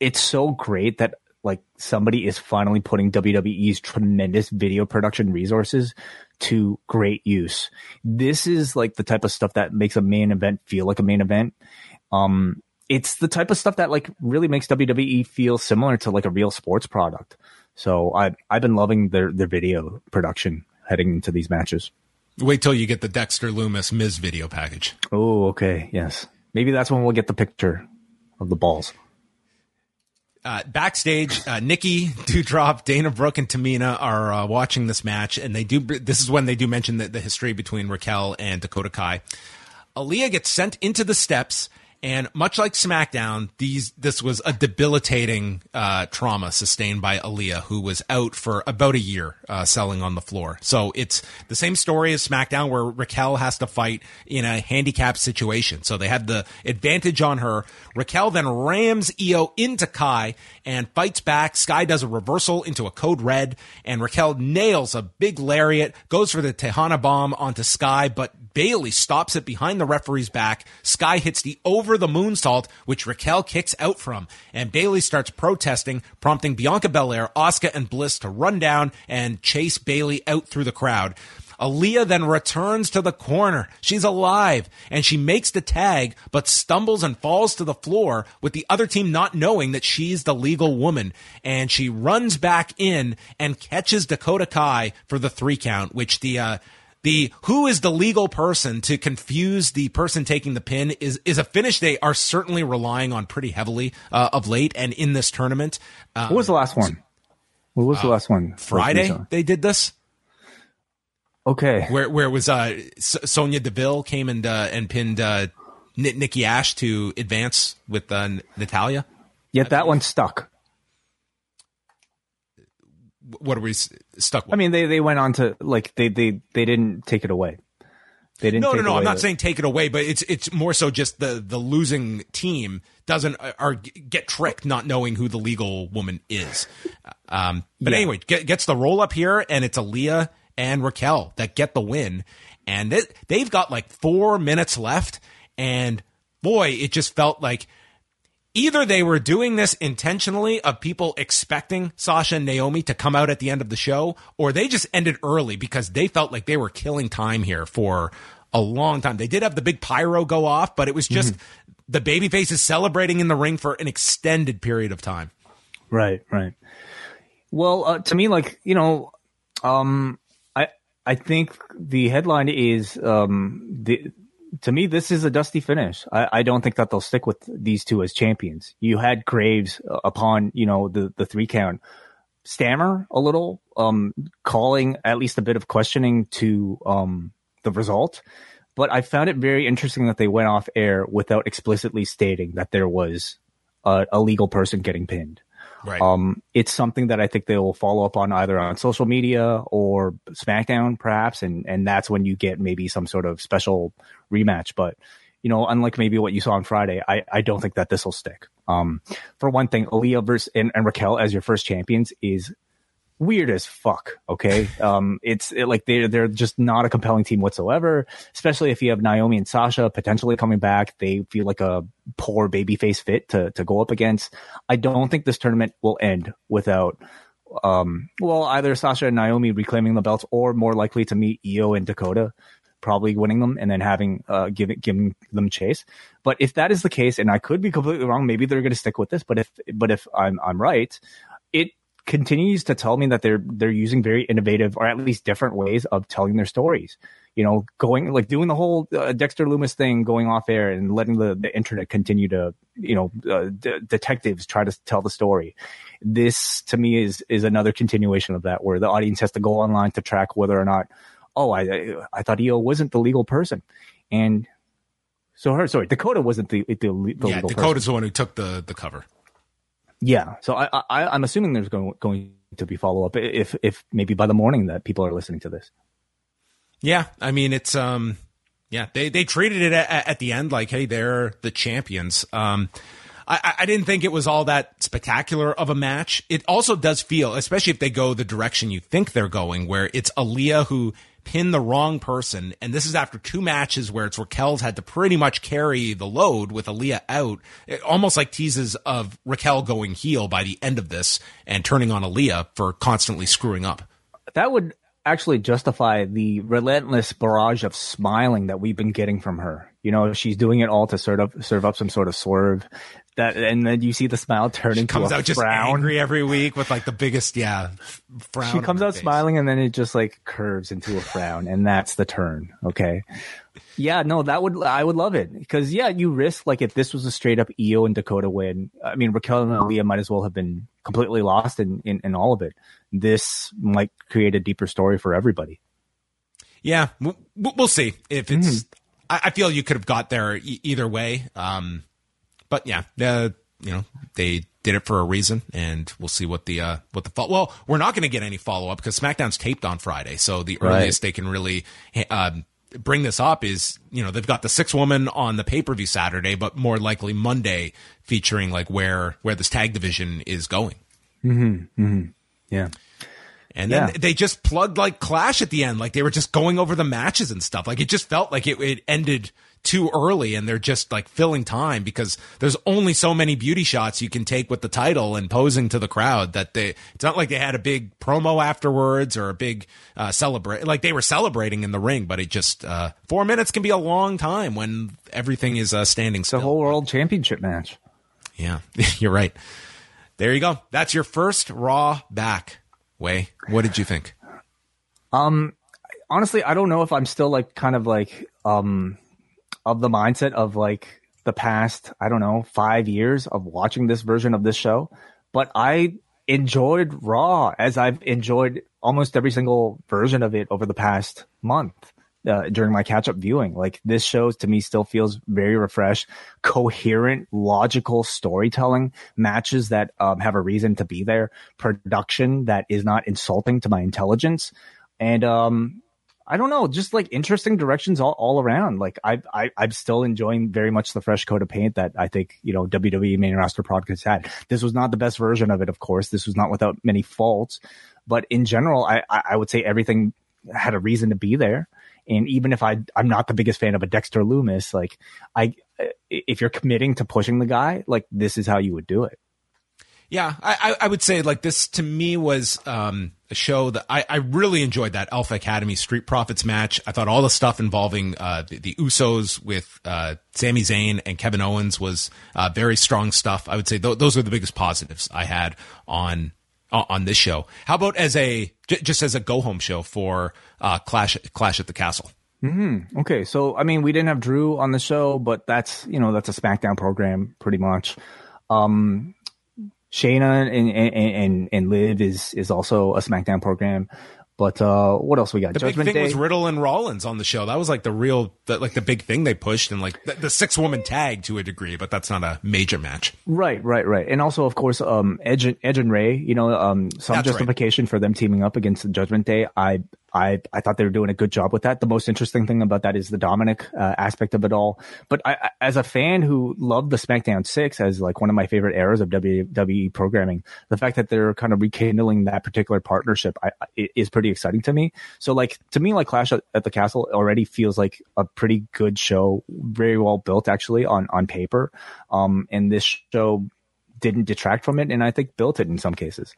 it's so great that like somebody is finally putting WWE's tremendous video production resources to great use. This is like the type of stuff that makes a main event feel like a main event. Um it's the type of stuff that like really makes WWE feel similar to like a real sports product. So I I've been loving their their video production heading into these matches. Wait till you get the Dexter Lumis Miz video package. Oh, okay, yes. Maybe that's when we'll get the picture of the balls. Uh, backstage, uh, Nikki, *laughs* Doudrop, Dana Brooke, and Tamina are uh, watching this match, and they do. This is when they do mention the, the history between Raquel and Dakota Kai. Aliyah gets sent into the steps, and much like SmackDown, these this was a debilitating uh, trauma sustained by Aliyah, who was out for about a year uh, selling on the floor. So it's the same story as SmackDown, where Raquel has to fight in a handicap situation. So they had the advantage on her. Raquel then rams Io into Kai and fights back. Sky does a reversal into a code red, and Raquel nails a big lariat, goes for the Tejana bomb onto Sky, but Bayley stops it behind the referee's back. Sky hits the over the moonsault, which Raquel kicks out from, and Bayley starts protesting, prompting Bianca Belair, Asuka, and Bliss to run down and chase Bayley out through the crowd. Aliyah then returns to the corner. She's alive and she makes the tag, but stumbles and falls to the floor with the other team not knowing that she's the legal woman. And she runs back in and catches Dakota Kai for the three count, which the, uh, the who is the legal person to confuse the person taking the pin is is a finish they are certainly relying on pretty heavily uh, of late and in this tournament. Uh, What was the last one? What was the last one? Friday they did this. Okay. where where it was uh, S- Sonya Deville came and uh, and pinned uh, N- Nikki Ash to advance with uh, Natalya. Yet that one stuck. What are we stuck with? I mean, they they went on to like they they they didn't take it away. They didn't. no, no, no. I'm not the- saying take it away, but it's it's more so just the the losing team doesn't uh, or get tricked not knowing who the legal woman is. Um, but Yeah. anyway, get, gets the roll up here, and it's Aliyah and Raquel that get the win, and it, they've got like four minutes left, and boy, it just felt like either they were doing this intentionally of people expecting Sasha and Naomi to come out at the end of the show, or they just ended early because they felt like they were killing time here for a long time. They did have the big pyro go off, but it was just the baby faces celebrating in the ring for an extended period of time. Right, right. Well, uh, to me, like you know, um, I I think the headline is um, the to me this is a dusty finish. I, I don't think that they'll stick with these two as champions. You had Graves uh, upon you know the the three count stammer a little, um, calling at least a bit of questioning to um the result. But I found it very interesting that they went off air without explicitly stating that there was a, a legal person getting pinned. Right. Um, it's something that I think they will follow up on either on social media or SmackDown, perhaps, and and that's when you get maybe some sort of special rematch. But you know, unlike maybe what you saw on Friday, I I don't think that this will stick. Um, for one thing, Aliyah versus and, and Raquel as your first champions is weird as fuck. Okay. *laughs* Um, it's it, like they're, they're just not a compelling team whatsoever, especially if you have Naomi and Sasha potentially coming back. They feel like a poor babyface fit to, to go up against. I don't think this tournament will end without, um, well, either Sasha and Naomi reclaiming the belts or more likely to meet Io and Dakota probably winning them and then having uh giving giving them chase. But if that is the case, and I could be completely wrong, maybe they're going to stick with this. But if but if I'm I'm right, continues to tell me that they're they're using very innovative or at least different ways of telling their stories. You know, going like doing the whole uh, Dexter Lumis thing, going off air and letting the, the internet continue to you know uh, d- detectives try to tell the story. This to me is is another continuation of that, where the audience has to go online to track whether or not. Oh, I I thought Io wasn't the legal person, and so her sorry Dakota wasn't the the, the yeah, Dakota's person. the one who took the the cover. Yeah, so I, I I'm assuming there's going going to be follow up if if maybe by the morning that people are listening to this. Yeah, I mean it's um yeah they they treated it at, at the end like hey they're the champions. Um, I I didn't think it was all that spectacular of a match. It also does feel, especially if they go the direction you think they're going, where it's Aliyah who pinned the wrong person, and this is after two matches where it's Raquel's had to pretty much carry the load with Aliyah out. It almost like teases of Raquel going heel by the end of this and turning on Aliyah for constantly screwing up. That would actually justify the relentless barrage of smiling that we've been getting from her. You know, she's doing it all to sort of serve up some sort of swerve. That and then you see the smile turn into Comes a out just frown. angry every week with like the biggest yeah frown. She comes out face. smiling and then it just like curves into a frown and that's the turn. Okay. Yeah, no, that would I would love it because yeah, you risk like if this was a straight up Io and Dakota win. I mean, Raquel and Aliyah might as well have been completely lost in, in in all of it. This might create a deeper story for everybody. Yeah, we'll see if Mm-hmm. it's. I, I feel you could have got there e- either way. Um, but yeah, uh, you know they did it for a reason, and we'll see what the uh, what the fo- well, we're not going to get any follow up because SmackDown's taped on Friday, so the Right. earliest they can really um, bring this up is you know they've got the six woman on the pay per view Saturday, but more likely Monday featuring like where where this tag division is going. Yeah. And then Yeah. they just plugged like Clash at the end. Like they were just going over the matches and stuff. Like it just felt like it, it ended too early and they're just like filling time because there's only so many beauty shots you can take with the title and posing to the crowd that they, it's not like they had a big promo afterwards or a big, uh, celebrate, like they were celebrating in the ring, but it just, uh, four minutes can be a long time when everything is, uh, standing The still. whole world championship match. yeah, *laughs* you're right. There you go. That's your first Raw back. Wai, what did you think? Um, honestly, I don't know if I'm still like kind of like um of the mindset of like the past, I don't know, five years of watching this version of this show. But I enjoyed Raw as I've enjoyed almost every single version of it over the past month. Uh, during my catch up viewing, like this show to me still feels very refreshed, coherent, logical storytelling, matches that um, have a reason to be there, production that is not insulting to my intelligence, and um, I don't know, just like interesting directions all, all around. Like I, I, I'm still enjoying very much the fresh coat of paint that I think, you know, WWE main roster podcast had. This was not the best version of it, of course. This was not without many faults, but in general, I, I I would say everything had a reason to be there. And even if I, I'm not the biggest fan of a Dexter Lumis, like I, if you're committing to pushing the guy, like this is how you would do it. Yeah, I, I would say like this to me was um, a show that I, I really enjoyed that Alpha Academy Street Profits match. I thought all the stuff involving uh, the, the Usos with uh, Sami Zayn and Kevin Owens was uh, very strong stuff. I would say th- those are the biggest positives I had on on on this show. How about as a j- just as a go home show for uh, Clash Clash at the Castle? Okay, so I mean, we didn't have Drew on the show, but that's you know that's a SmackDown program pretty much. Um, Shayna and and and, and Liv is is also a SmackDown program, But uh, what else we got? The Judgment big thing Day. was Riddle and Rollins on the show. That was like the real, the, like the big thing they pushed, and like the, the six woman tag to a degree, but that's not a major match. Right, right, right. And also, of course, um, Edge, Edge and Ray, you know, um, some That's right. justification for them teaming up against the Judgment Day. I, I, I thought they were doing a good job with that. The most interesting thing about that is the Dominic uh, aspect of it all. But I, I, as a fan who loved the SmackDown Six as like one of my favorite eras of WWE programming, the fact that they're kind of rekindling that particular partnership I- is pretty exciting to me. So, like to me, like Clash at, at the Castle already feels like a pretty good show, very well built actually on on paper. Um, and this show didn't detract from it, and I think built it in some cases.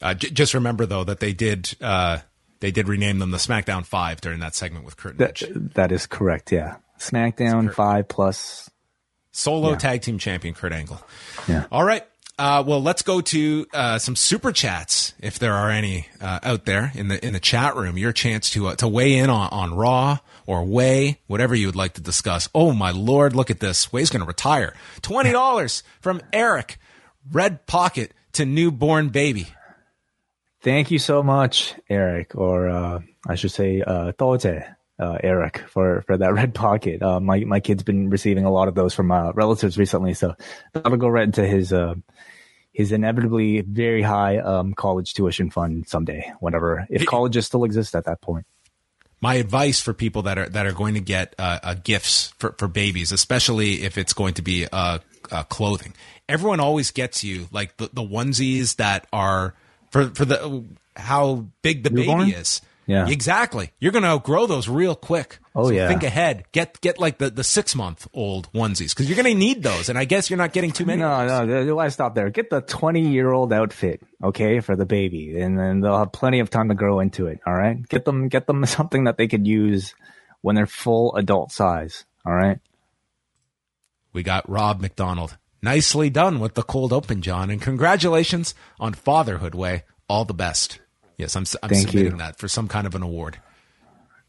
Uh, j- just remember though that they did, uh, they did rename them the SmackDown Five during that segment with Kurt That that is correct. Yeah, SmackDown five plus. Solo yeah. tag team champion Kurt Angle. Yeah. All right. Uh, well, let's go to uh, some super chats, if there are any uh, out there in the in the chat room. Your chance to uh, to weigh in on, on Raw or Wai, whatever you would like to discuss. Oh my lord, look at this! Wai's going to retire. Twenty dollars from Eric. Red pocket to newborn baby. Thank you so much, Eric, or uh, I should say, uh, uh, Eric, for, for that *laughs* red pocket. Uh, my my kid's been receiving a lot of those from uh, relatives recently, so that'll go right into his uh, his inevitably very high um, college tuition fund someday, whenever if colleges still exist at that point. my advice for people that are that are going to get uh, gifts for, for babies, especially if it's going to be uh, uh, clothing. Everyone always gets you like the, the onesies that are for for the how big the Newborn? baby is. Yeah. exactly. You're going to outgrow those real quick. Oh, So yeah. think ahead. Get get like the, the six month old onesies because you're going to need those. And I guess you're not getting too many. No, no, why stop there? Get the 20 year old outfit, okay, for the baby, and then they'll have plenty of time to grow into it. All right, get them, get them *laughs* something that they could use when they're full adult size. All right. We got Rob McDonald. Nicely done with the cold open, John, and congratulations on fatherhood. Wai, all the best. Yes, I'm, I'm Thank submitting you. that for some kind of an award.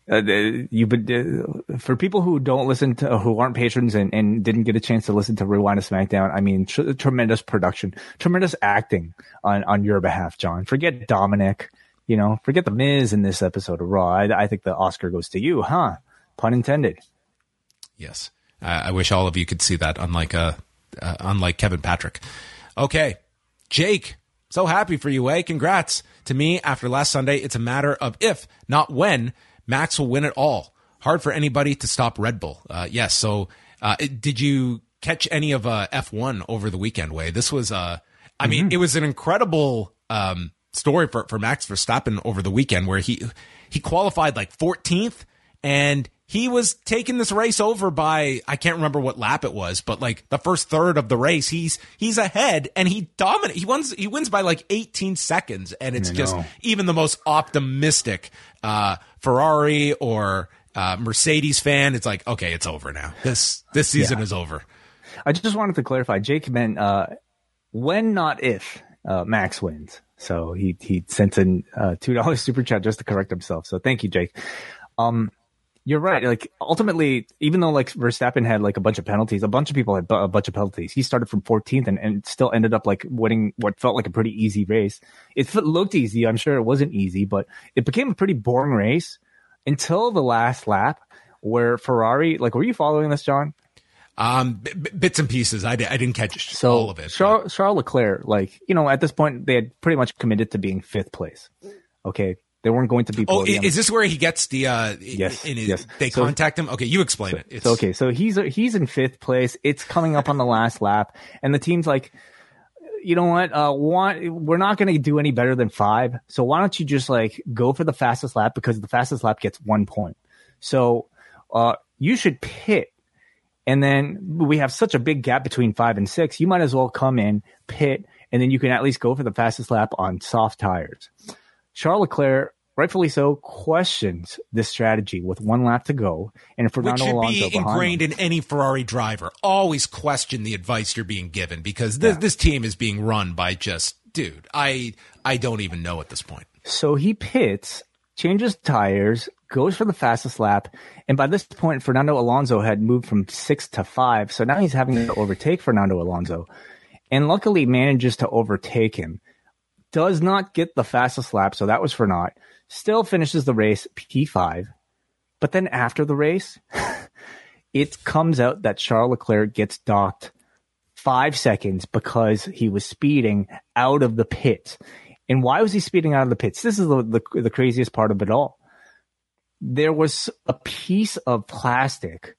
Uh, uh, you but uh, for people who don't listen to who aren't patrons and, and didn't get a chance to listen to Rewind to SmackDown, I mean, tr- tremendous production, tremendous acting on on your behalf, John. Forget Dominic, you know, forget the Miz in this episode of Raw. I, I think the Oscar goes to you, huh? Pun intended. Yes, uh, I wish all of you could see that. Unlike uh, uh, unlike Kevin Patrick. Okay, Jake, so happy for you, eh? Congrats to me. After last Sunday, it's a matter of if, not when, Max will win it all. Hard for anybody to stop Red Bull. Uh, yes. So, uh, did you catch any of uh, F1 over the weekend? Wai this was. Uh, I mean, it was an incredible um, story for for Max Verstappen over the weekend, where he he qualified like 14th and he was taking this race over by I can't remember what lap it was, but like the first third of the race, he's he's ahead and he dominates. He wins he wins by like 18 seconds, and it's just even the most optimistic uh, Ferrari or uh, Mercedes fan. It's like okay, it's over now. This this season Yeah. is over. I just wanted to clarify. Jake meant uh, when, not if, uh, Max wins. So he he sent in uh, two dollars *laughs* super chat just to correct himself. So thank you, Jake. Um, you're right. Like ultimately, even though like Verstappen had like a bunch of penalties, a bunch of people had bu- a bunch of penalties. He started from 14th and, and still ended up like winning what felt like a pretty easy race. It f- looked easy. I'm sure it wasn't easy, but it became a pretty boring race until the last lap where Ferrari. Like, were you following this, John? Um, b- b- bits and pieces. I, I didn't catch So all of it. Charles, Charles Leclerc, like you know, at this point they had pretty much committed to being fifth place. Okay, they weren't going to be. Oh, is this where he gets the? uh Yes, in his, yes. They So- contact him. Okay, you explain it. It's So, okay, so he's he's in fifth place. It's coming up on the last lap, and the team's like, you know what? Uh, want we're not going to do any better than five. So why don't you just like go for the fastest lap because the fastest lap gets one point. So uh, you should pit, and then we have such a big gap between five and six. You might as well come in pit, and then you can at least go for the fastest lap on soft tires. Charles Leclerc, rightfully so, questions this strategy with one lap to go, and which Fernando should Alonso be ingrained in any Ferrari driver. Always question the advice you're being given because this, this team is being run by just dude. I I don't even know at this point. So he pits, changes tires, goes for the fastest lap, and by this point, Fernando Alonso had moved from six to five. So now he's having to overtake Fernando Alonso, and luckily manages to overtake him. Does not get the fastest lap, so that was for naught. Still finishes the race P5. But then after the race, *laughs* it comes out that Charles Leclerc gets docked five seconds because he was speeding out of the pits. And why was he speeding out of the pits? This is the, the, the craziest part of it all. There was a piece of plastic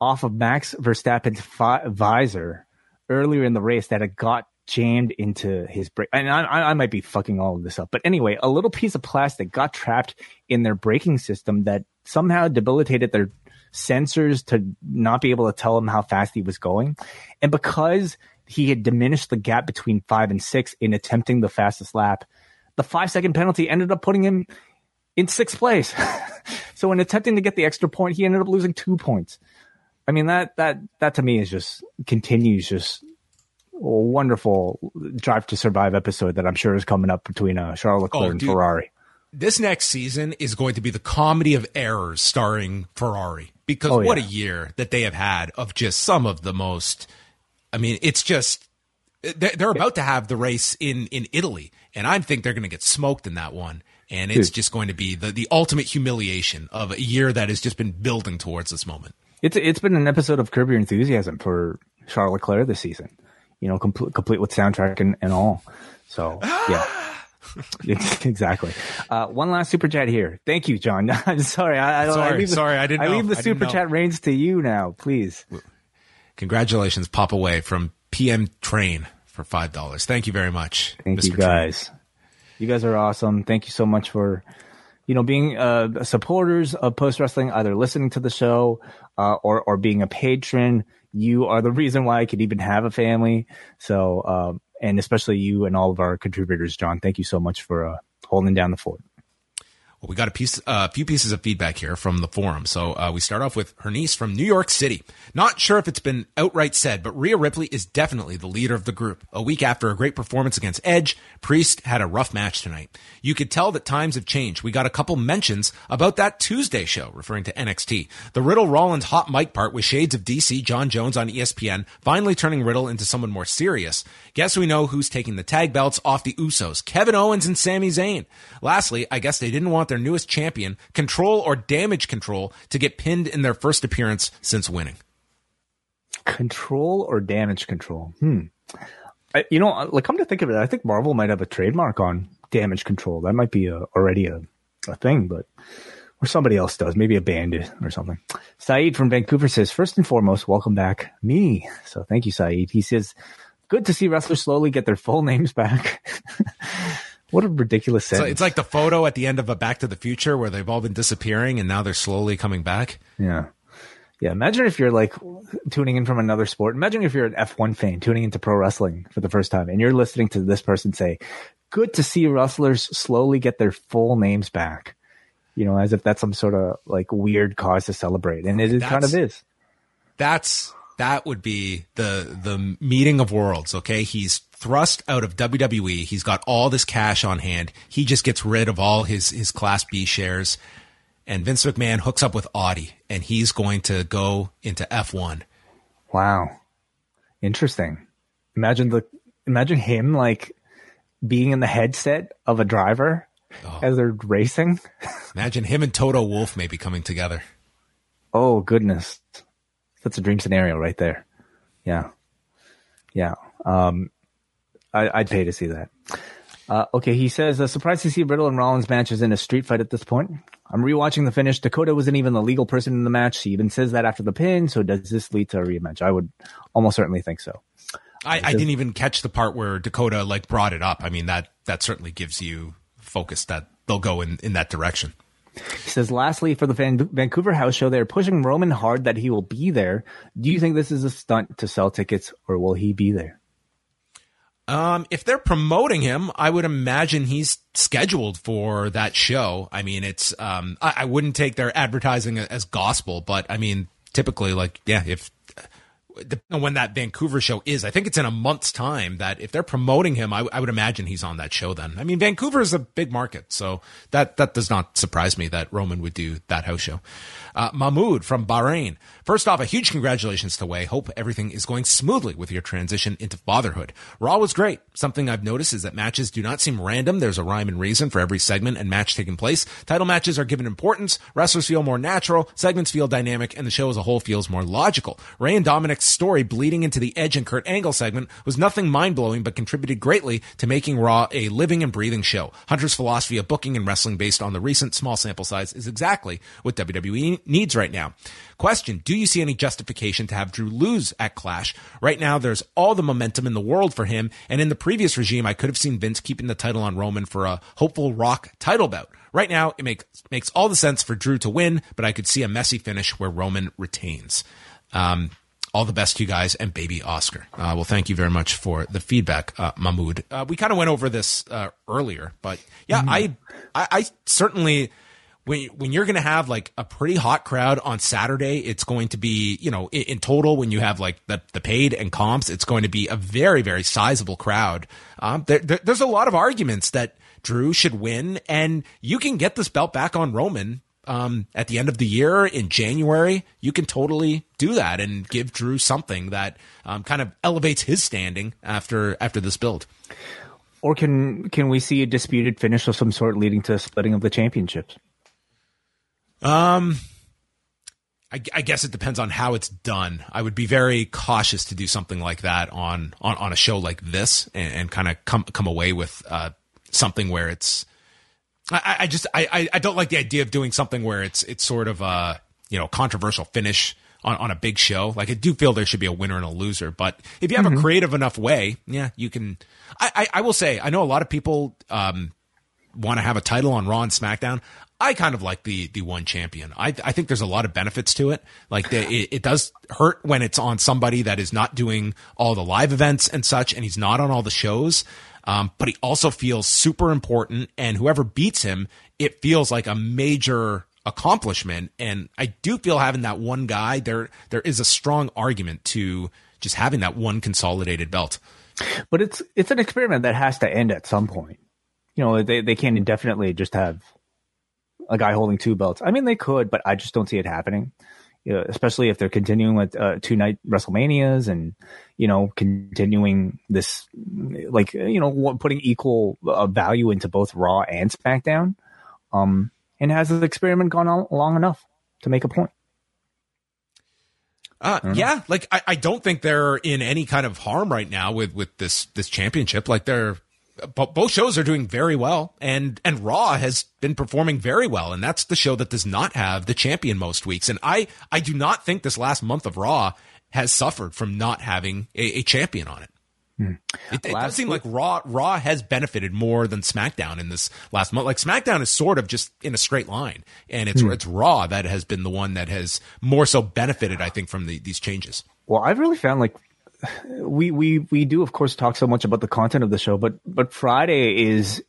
off of Max Verstappen's fi- visor earlier in the race that had got jammed into his brake. And I, I, might be fucking all of this up, but anyway, a little piece of plastic got trapped in their braking system that somehow debilitated their sensors to not be able to tell him how fast he was going. And because he had diminished the gap between five and six in attempting the fastest lap, the five second penalty ended up putting him in sixth place. *laughs* so in attempting to get the extra point, he ended up losing two points. I mean that that that to me is just continues just wonderful Drive to Survive episode that I'm sure is coming up between uh, Charles Leclerc oh, and dude, Ferrari. This next season is going to be the comedy of errors starring Ferrari because oh, what yeah. a year that they have had of just some of the most. I mean, it's just they're about to have the race in in Italy, and I think they're going to get smoked in that one. And it's Dude. just going to be the, the ultimate humiliation of a year that has just been building towards this moment. It's it's been an episode of Curb Your Enthusiasm for Charles Leclerc this season. You know, complete complete with soundtrack and, and all. So *gasps* yeah. exactly. Uh, one last super chat here. Thank you, John. *laughs* I'm sorry. I, I, sorry, I leave the, sorry. I didn't. I leave the super chat reins to you now, please. Congratulations, Pop Away from PM Train for five dollars. Thank you very much. Thank Mr. you guys. Train. You guys are awesome. Thank you so much for you know, being uh, supporters of Post Wrestling, either listening to the show uh, or or being a patron, you are the reason why I could even have a family. So, um, and especially you and all of our contributors, John. Thank you so much for uh, holding down the fort. Well, we got a piece, a uh, few pieces of feedback here from the forum. So uh, we start off with her niece from New York City. Not sure if it's been outright said, but Rhea Ripley is definitely the leader of the group. A week after a great performance against Edge, Priest had a rough match tonight. You could tell that times have changed. We got a couple mentions about that Tuesday show, referring to NXT. The Riddle Rollins hot mic part with shades of DC, Jon Jones on ESPN, finally turning Riddle into someone more serious. Guess we know who's taking the tag belts off the Usos, Kevin Owens and Sami Zayn. Lastly, I guess they didn't want their newest champion, Control or Damage Control, to get pinned in their first appearance since winning. Control or Damage Control? Hmm. I, you know, like come to think of it, I think Marvel might have a trademark on Damage Control. That might be a, already a, a thing, but or somebody else does, maybe a bandit or something. Saeed from Vancouver says, first and foremost, welcome back me. So thank you, Saeed. He says, good to see wrestlers slowly get their full names back. *laughs* What a ridiculous sentence. So it's like the photo at the end of a Back to the Future where they've all been disappearing and now they're slowly coming back. Yeah. Yeah. Imagine if you're like tuning in from another sport. Imagine if you're an F1 fan tuning into pro wrestling for the first time and you're listening to this person say, good to see wrestlers slowly get their full names back. You know, as if that's some sort of like weird cause to celebrate. And it kind of is. That's, that would be the, the meeting of worlds. Okay. He's thrust out of WWE. He's got all this cash on hand. He just gets rid of all his, his Class B shares. And Vince McMahon hooks up with Audi and he's going to go into F1. Wow. Interesting. Imagine the, imagine him like being in the headset of a driver oh. as they're racing. *laughs* imagine him and Toto Wolff maybe coming together. Oh goodness. That's a dream scenario right there. Yeah. Yeah. Um, I, would pay to see that. Uh, okay, he says, uh, surprised to see Riddle and Rollins matches in a street fight at this point. I'm rewatching the finish. Dakota wasn't even the legal person in the match. He even says that after the pin. So does this lead to a rematch? I would almost certainly think so. I, I didn't even catch the part where Dakota like brought it up. I mean that that certainly gives you focus that they'll go in in that direction. He says, lastly, for the Van- Vancouver house show, they're pushing Roman hard that he will be there. Do you think this is a stunt to sell tickets, or will he be there? Um, if they're promoting him, I would imagine he's scheduled for that show. I mean, it's um, I, I wouldn't take their advertising as gospel, but I mean, typically, like, yeah, if depending on when that Vancouver show is. I think it's in a month's time. That if they're promoting him, I, I would imagine he's on that show. Then, I mean, Vancouver is a big market, so that that does not surprise me that Roman would do that house show. Uh, Mahmoud from Bahrain. First off, a huge congratulations to Wai. Hope everything is going smoothly with your transition into fatherhood. Raw was great. Something I've noticed is that matches do not seem random. There's a rhyme and reason for every segment and match taking place. Title matches are given importance. Wrestlers feel more natural. Segments feel dynamic, and the show as a whole feels more logical. Rey and Dominic's story bleeding into the Edge and Kurt Angle segment was nothing mind blowing, but contributed greatly to making Raw a living and breathing show. Hunter's philosophy of booking and wrestling based on the recent small sample size is exactly what WWE needs right now. Question Do you see any justification to have Drew lose at Clash? Right now, there's all the momentum in the world for him, and in the previous regime, I could have seen Vince keeping the title on Roman for a hopeful Rock title bout. Right now, it makes makes all the sense for Drew to win, but I could see a messy finish where Roman retains. Um, all the best to you guys and baby Oscar. Uh, well, thank you very much for the feedback, uh, Mahmoud. Uh, we kind of went over this uh, earlier, but yeah, mm-hmm. I, I, I certainly when when you're going to have like a pretty hot crowd on Saturday, it's going to be you know in, in, total when you have like the the paid and comps, it's going to be a very very sizable crowd. Um, there, there, there's a lot of arguments that Drew should win, and you can get this belt back on Roman. Um, at the end of the year in January, you can totally do that and give Drew something that um, kind of elevates his standing after after this build. Or can can we see a disputed finish of some sort leading to a splitting of the championships? Um, I, I, guess it depends on how it's done. I would be very cautious to do something like that on on, on a show like this, and, and kind of come come away with uh, something where it's. I, I just I, I don't like the idea of doing something where it's it's sort of a you know controversial finish on, on a big show. Like I do feel there should be a winner and a loser, but if you have mm-hmm. a creative enough way, yeah, you can. I, I, I will say I know a lot of people um, want to have a title on Raw and SmackDown. I kind of like the the one champion. I I think there's a lot of benefits to it. Like the, it, it does hurt when it's on somebody that is not doing all the live events and such, and he's not on all the shows. Um, but he also feels super important, and whoever beats him, it feels like a major accomplishment. And I do feel having that one guy there, there is a strong argument to just having that one consolidated belt. But it's it's an experiment that has to end at some point. You know, they they can't indefinitely just have a guy holding two belts. I mean, they could, but I just don't see it happening. You know, especially if they're continuing with uh, two night WrestleManias and you know continuing this, like you know, putting equal uh, value into both Raw and SmackDown. Um, and has this experiment gone on long enough to make a point? Uh, yeah, like I, I don't think they're in any kind of harm right now with with this this championship. Like they're both shows are doing very well and and Raw has been performing very well and that's the show that does not have the champion most weeks and I I do not think this last month of Raw has suffered from not having a, a champion on it. Hmm. It, it does seem like Raw Raw has benefited more than SmackDown in this last month. Like SmackDown is sort of just in a straight line, and it's hmm. it's Raw that has been the one that has more so benefited, I think, from the, these changes. Well, I've really found like we we we do of course talk so much about the content of the show, but but Friday is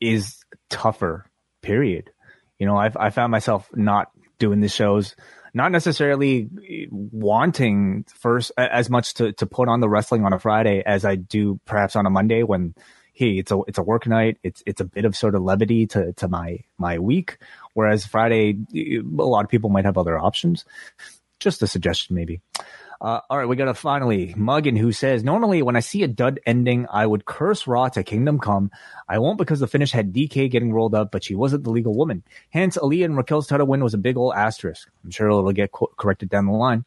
is tougher. Period. You know, I've I found myself not doing the shows, not necessarily wanting first as much to to put on the wrestling on a Friday as I do perhaps on a Monday when hey it's a it's a work night it's it's a bit of sort of levity to to my my week whereas Friday a lot of people might have other options. Just a suggestion maybe. Uh, all right, we got a finally Muggin who says, normally when I see a dud ending, I would curse Raw to Kingdom Come. I won't because the finish had DK getting rolled up, but she wasn't the legal woman. Hence, Aliyah and Raquel's title win was a big old asterisk. I'm sure it'll get co- corrected down the line.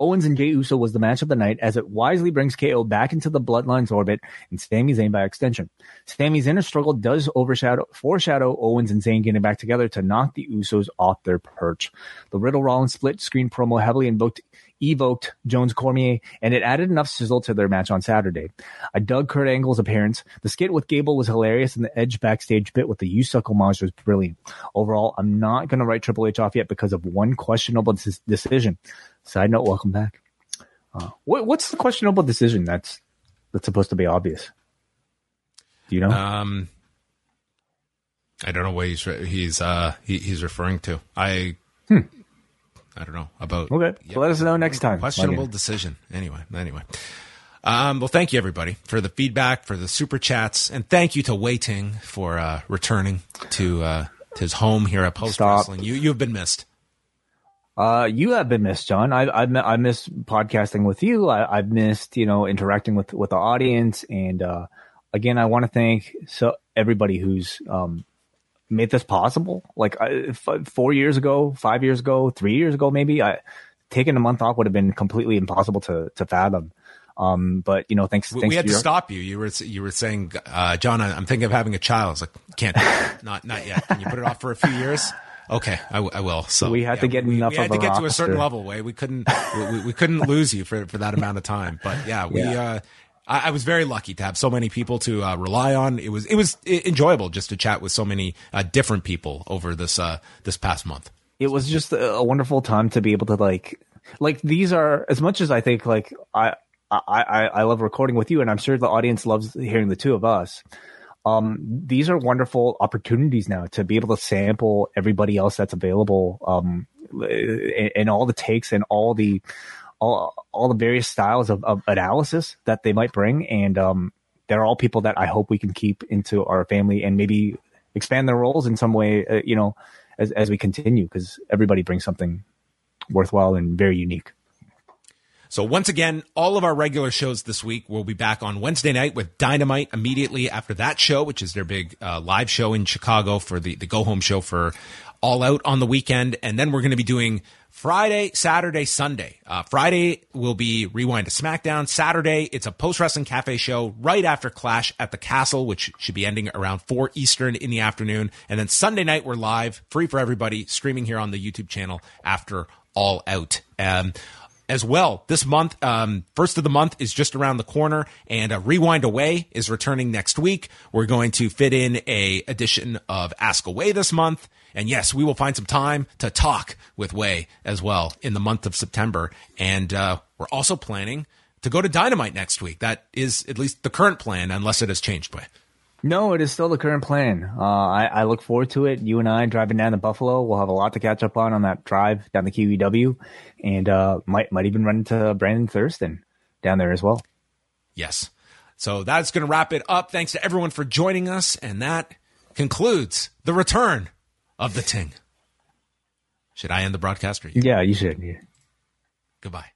Owens and Jey Uso was the match of the night as it wisely brings KO back into the Bloodline's orbit and Sami Zayn by extension. Sami's inner struggle does overshadow, foreshadow Owens and Zayn getting back together to knock the Usos off their perch. The Riddle Rollins split screen promo heavily invoked evoked Jones Cormier, and it added enough sizzle to their match on Saturday. I dug Kurt Angle's appearance. The skit with Gable was hilarious, and the Edge backstage bit with the You Suck homage was brilliant. Overall, I'm not going to write Triple H off yet because of one questionable des- decision. Side note, welcome back. Uh, what, what's the questionable decision that's that's supposed to be obvious? Do you know? Um, I don't know what he's he's uh he, he's referring to. I hmm. I don't know about. Okay, so let us know next time. Questionable decision. Anyway, anyway. Um, well, thank you everybody for the feedback, for the super chats, and thank you to Wai Ting for uh, returning to, uh, to his home here at Post Stop. Wrestling. You you've been missed. Uh, you have been missed, John. I, I've, mi- I miss podcasting with you. I, I've missed, you know, interacting with, with the audience. And, uh, again, I want to thank so everybody who's, um, made this possible. Like I, f- four years ago, five years ago, three years ago, maybe I taking a month off would have been completely impossible to, to fathom. Um, but you know, thanks, We, thanks we had to your- stop you. You were you were saying, uh, John, I'm thinking of having a child. I was like, can't, *laughs* not not yet. Can you put it off for a few years? Okay, I, w- I will. So We had to get we, enough We had of to a get to a certain level. Way we couldn't we, we, we couldn't lose you for for that amount of time. But yeah, we. Yeah. Uh, I, I was very lucky to have so many people to uh, rely on. It was it was enjoyable just to chat with so many uh, different people over this uh, this past month. it was just a, wonderful time to be able to like like these are as much as I think like I I I, I love recording with you and I'm sure the audience loves hearing the two of us. Um, these are wonderful opportunities now to be able to sample everybody else that's available, um, and, and all the takes and all the all all the various styles of, of analysis that they might bring, and um, they're all people that I hope we can keep into our family and maybe expand their roles in some way, uh, you know, as as we continue because everybody brings something worthwhile and very unique. So once again, all of our regular shows this week will be back on Wednesday night with Dynamite immediately after that show, which is their big uh, live show in Chicago for the, the go home show for All Out on the weekend. And then we're going to be doing Friday, Saturday, Sunday. Uh, Friday will be Rewind to SmackDown. Saturday, it's a post wrestling cafe show right after Clash at the Castle, which should be ending around 4 Eastern in the afternoon. And then Sunday night, we're live, free for everybody, streaming here on the YouTube channel after All Out. Um, as well. This month, um, first of the month is just around the corner, and uh, Rewind Away is returning next week. We're going to fit in a edition of Ask Away this month, and yes, we will find some time to talk with Wai as well in the month of September. And uh, we're also planning to go to Dynamite next week. That is at least the current plan, unless it has changed. Wai. No, it is still the current plan. Uh, I, I look forward to it. You and I driving down to Buffalo, we'll have a lot to catch up on on that drive down the QEW, and uh, might might even run into Brandon Thurston down there as well. Yes. So that's going to wrap it up. Thanks to everyone for joining us. And that concludes the return of the Ting. Should I end the broadcast or you? Yeah, you should. Yeah. Goodbye.